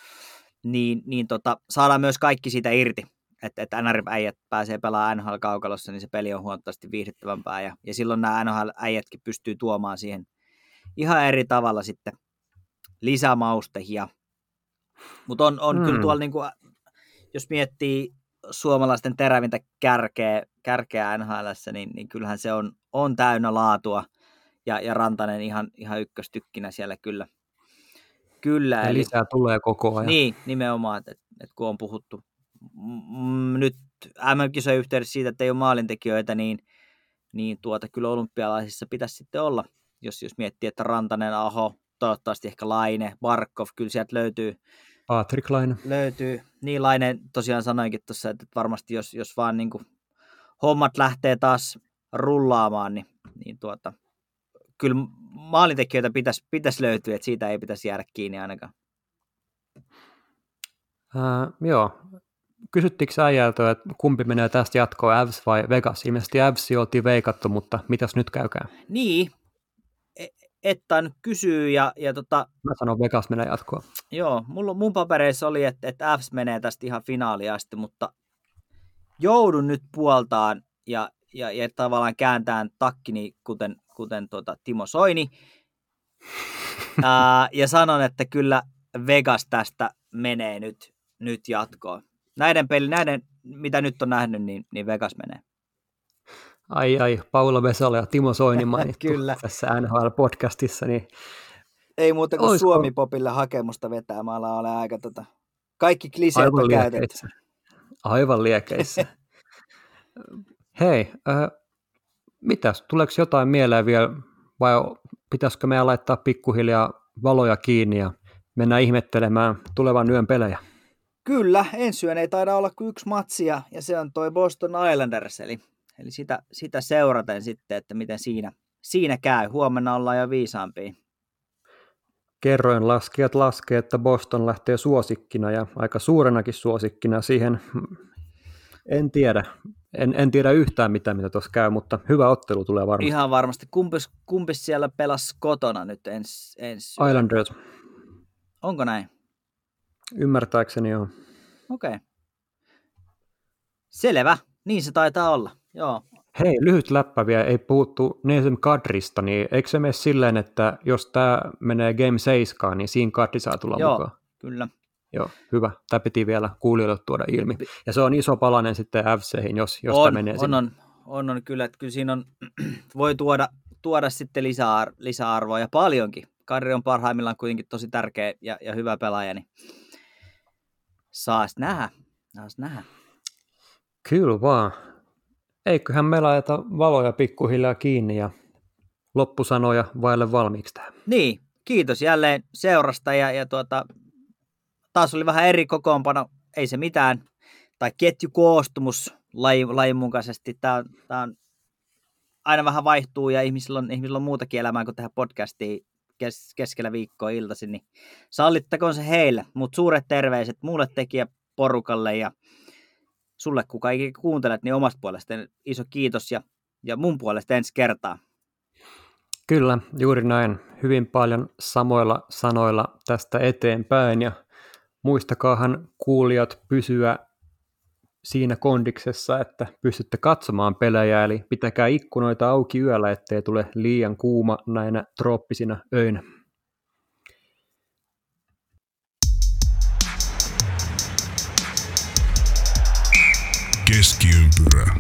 niin, niin tota, saadaan myös kaikki siitä irti. Että et NRF-äijät pääsee pelaamaan NHL-kaukalossa, niin se peli on huomattavasti viihdyttävämpää, ja, ja silloin nämä NHL-äijätkin pystyy tuomaan siihen ihan eri tavalla sitten lisämaustehia. Mutta on, on mm. kyllä tuolla, niin kuin, jos miettii suomalaisten terävintä kärkeä, kärkeä NHL, niin, niin kyllähän se on, on täynnä laatua. Ja, ja Rantanen ihan, ihan ykköstykkinä siellä kyllä. kyllä ja eli, lisää tulee koko ajan. Niin, nimenomaan, että, että kun on puhuttu mm, nyt MM-kisojen yhteydessä siitä, että ei ole maalintekijöitä, niin, niin tuota, kyllä olympialaisissa pitäisi sitten olla, jos, jos miettii, että Rantanen, Aho, toivottavasti ehkä Laine, Barkov, kyllä sieltä löytyy Patrick Laine. Löytyy. Niin Laine tosiaan sanoinkin tuossa, että varmasti jos, jos vaan niin kuin hommat lähtee taas rullaamaan, niin, niin tuota, kyllä maalintekijöitä pitäisi, pitäisi löytyä, että siitä ei pitäisi jäädä kiinni ainakaan. Äh, joo. Kysyttikö äijältä, että kumpi menee tästä jatkoon, Avs vai Vegas? Ilmeisesti Avs oltiin veikattu, mutta mitäs nyt käykää? Niin, Ettan kysyy ja, ja tota, Mä sanon Vegas menee jatkoon. Joo, mulla, mun papereissa oli, että, että Fs menee tästä ihan finaaliin asti, mutta joudun nyt puoltaan ja, ja, ja tavallaan kääntään takkini, kuten, kuten tuota Timo Soini. [LAUGHS] Ää, ja sanon, että kyllä Vegas tästä menee nyt, nyt jatkoon. Näiden peli, näiden, mitä nyt on nähnyt, niin, niin Vegas menee. Ai ai, Paula Vesala ja Timo Soini [LAUGHS] mainittu Kyllä. tässä NHL-podcastissa. Niin Ei muuta kuin Olisiko... Suomi-popille hakemusta vetää. Mä olen aika tota... Kaikki kliseet on käytetty. Aivan liekeissä. [LAUGHS] Hei, äh, mitäs, tuleeko jotain mieleen vielä, vai pitäisikö meidän laittaa pikkuhiljaa valoja kiinni ja mennä ihmettelemään tulevan yön pelejä? Kyllä, ensi yön ei taida olla kuin yksi matsia, ja se on toi Boston Islanders, eli Eli sitä, sitä seuraten sitten, että miten siinä, siinä käy. Huomenna ollaan jo viisaampia. Kerroin laskijat laskee, että Boston lähtee suosikkina ja aika suurenakin suosikkina siihen. En tiedä. En, en tiedä yhtään mitään, mitä tuossa käy, mutta hyvä ottelu tulee varmasti. Ihan varmasti. Kumpis, kumpis siellä pelasi kotona nyt ens, ens Islanders. Onko näin? Ymmärtääkseni joo. Okei. Okay. Selvä. Niin se taitaa olla. Joo. Hei, lyhyt läppä vielä, ei puhuttu Nesem Kadrista, niin eikö se mene silleen, että jos tämä menee Game 7, niin siinä Kadri saa tulla Joo, mukaan? kyllä. Joo, hyvä. Tämä piti vielä kuulijoille tuoda ilmi. Ja se on iso palanen sitten FCihin, jos, jos on, tämä menee on, sinne. on, on, on, kyllä, että kyllä siinä on, [CLEARS THROAT] voi tuoda, tuoda sitten lisäar, lisäarvoa ja paljonkin. Kadri on parhaimmillaan kuitenkin tosi tärkeä ja, ja hyvä pelaaja, niin saas nähdä. Saas nähdä. Kyllä vaan. Eiköhän me laita valoja pikkuhiljaa kiinni ja loppusanoja vaille valmiiksi tähän. Niin, kiitos jälleen seurasta ja, ja tuota, taas oli vähän eri kokoonpano, ei se mitään, tai ketjukoostumus lajin, lajin mukaisesti. Tämä, tämä on, aina vähän vaihtuu ja ihmisillä on, ihmisillä on muutakin elämää kuin tehdä podcastia kes, keskellä viikkoa iltaisin, niin sallittakoon se heille. Mutta suuret terveiset muulle tekijäporukalle ja sulle, kun kaikki kuuntelet, niin omasta puolesta iso kiitos ja, ja mun puolesta ensi kertaa. Kyllä, juuri näin. Hyvin paljon samoilla sanoilla tästä eteenpäin ja muistakaahan kuulijat pysyä siinä kondiksessa, että pystytte katsomaan pelejä, eli pitäkää ikkunoita auki yöllä, ettei tule liian kuuma näinä trooppisina öinä. Keskiympyrä.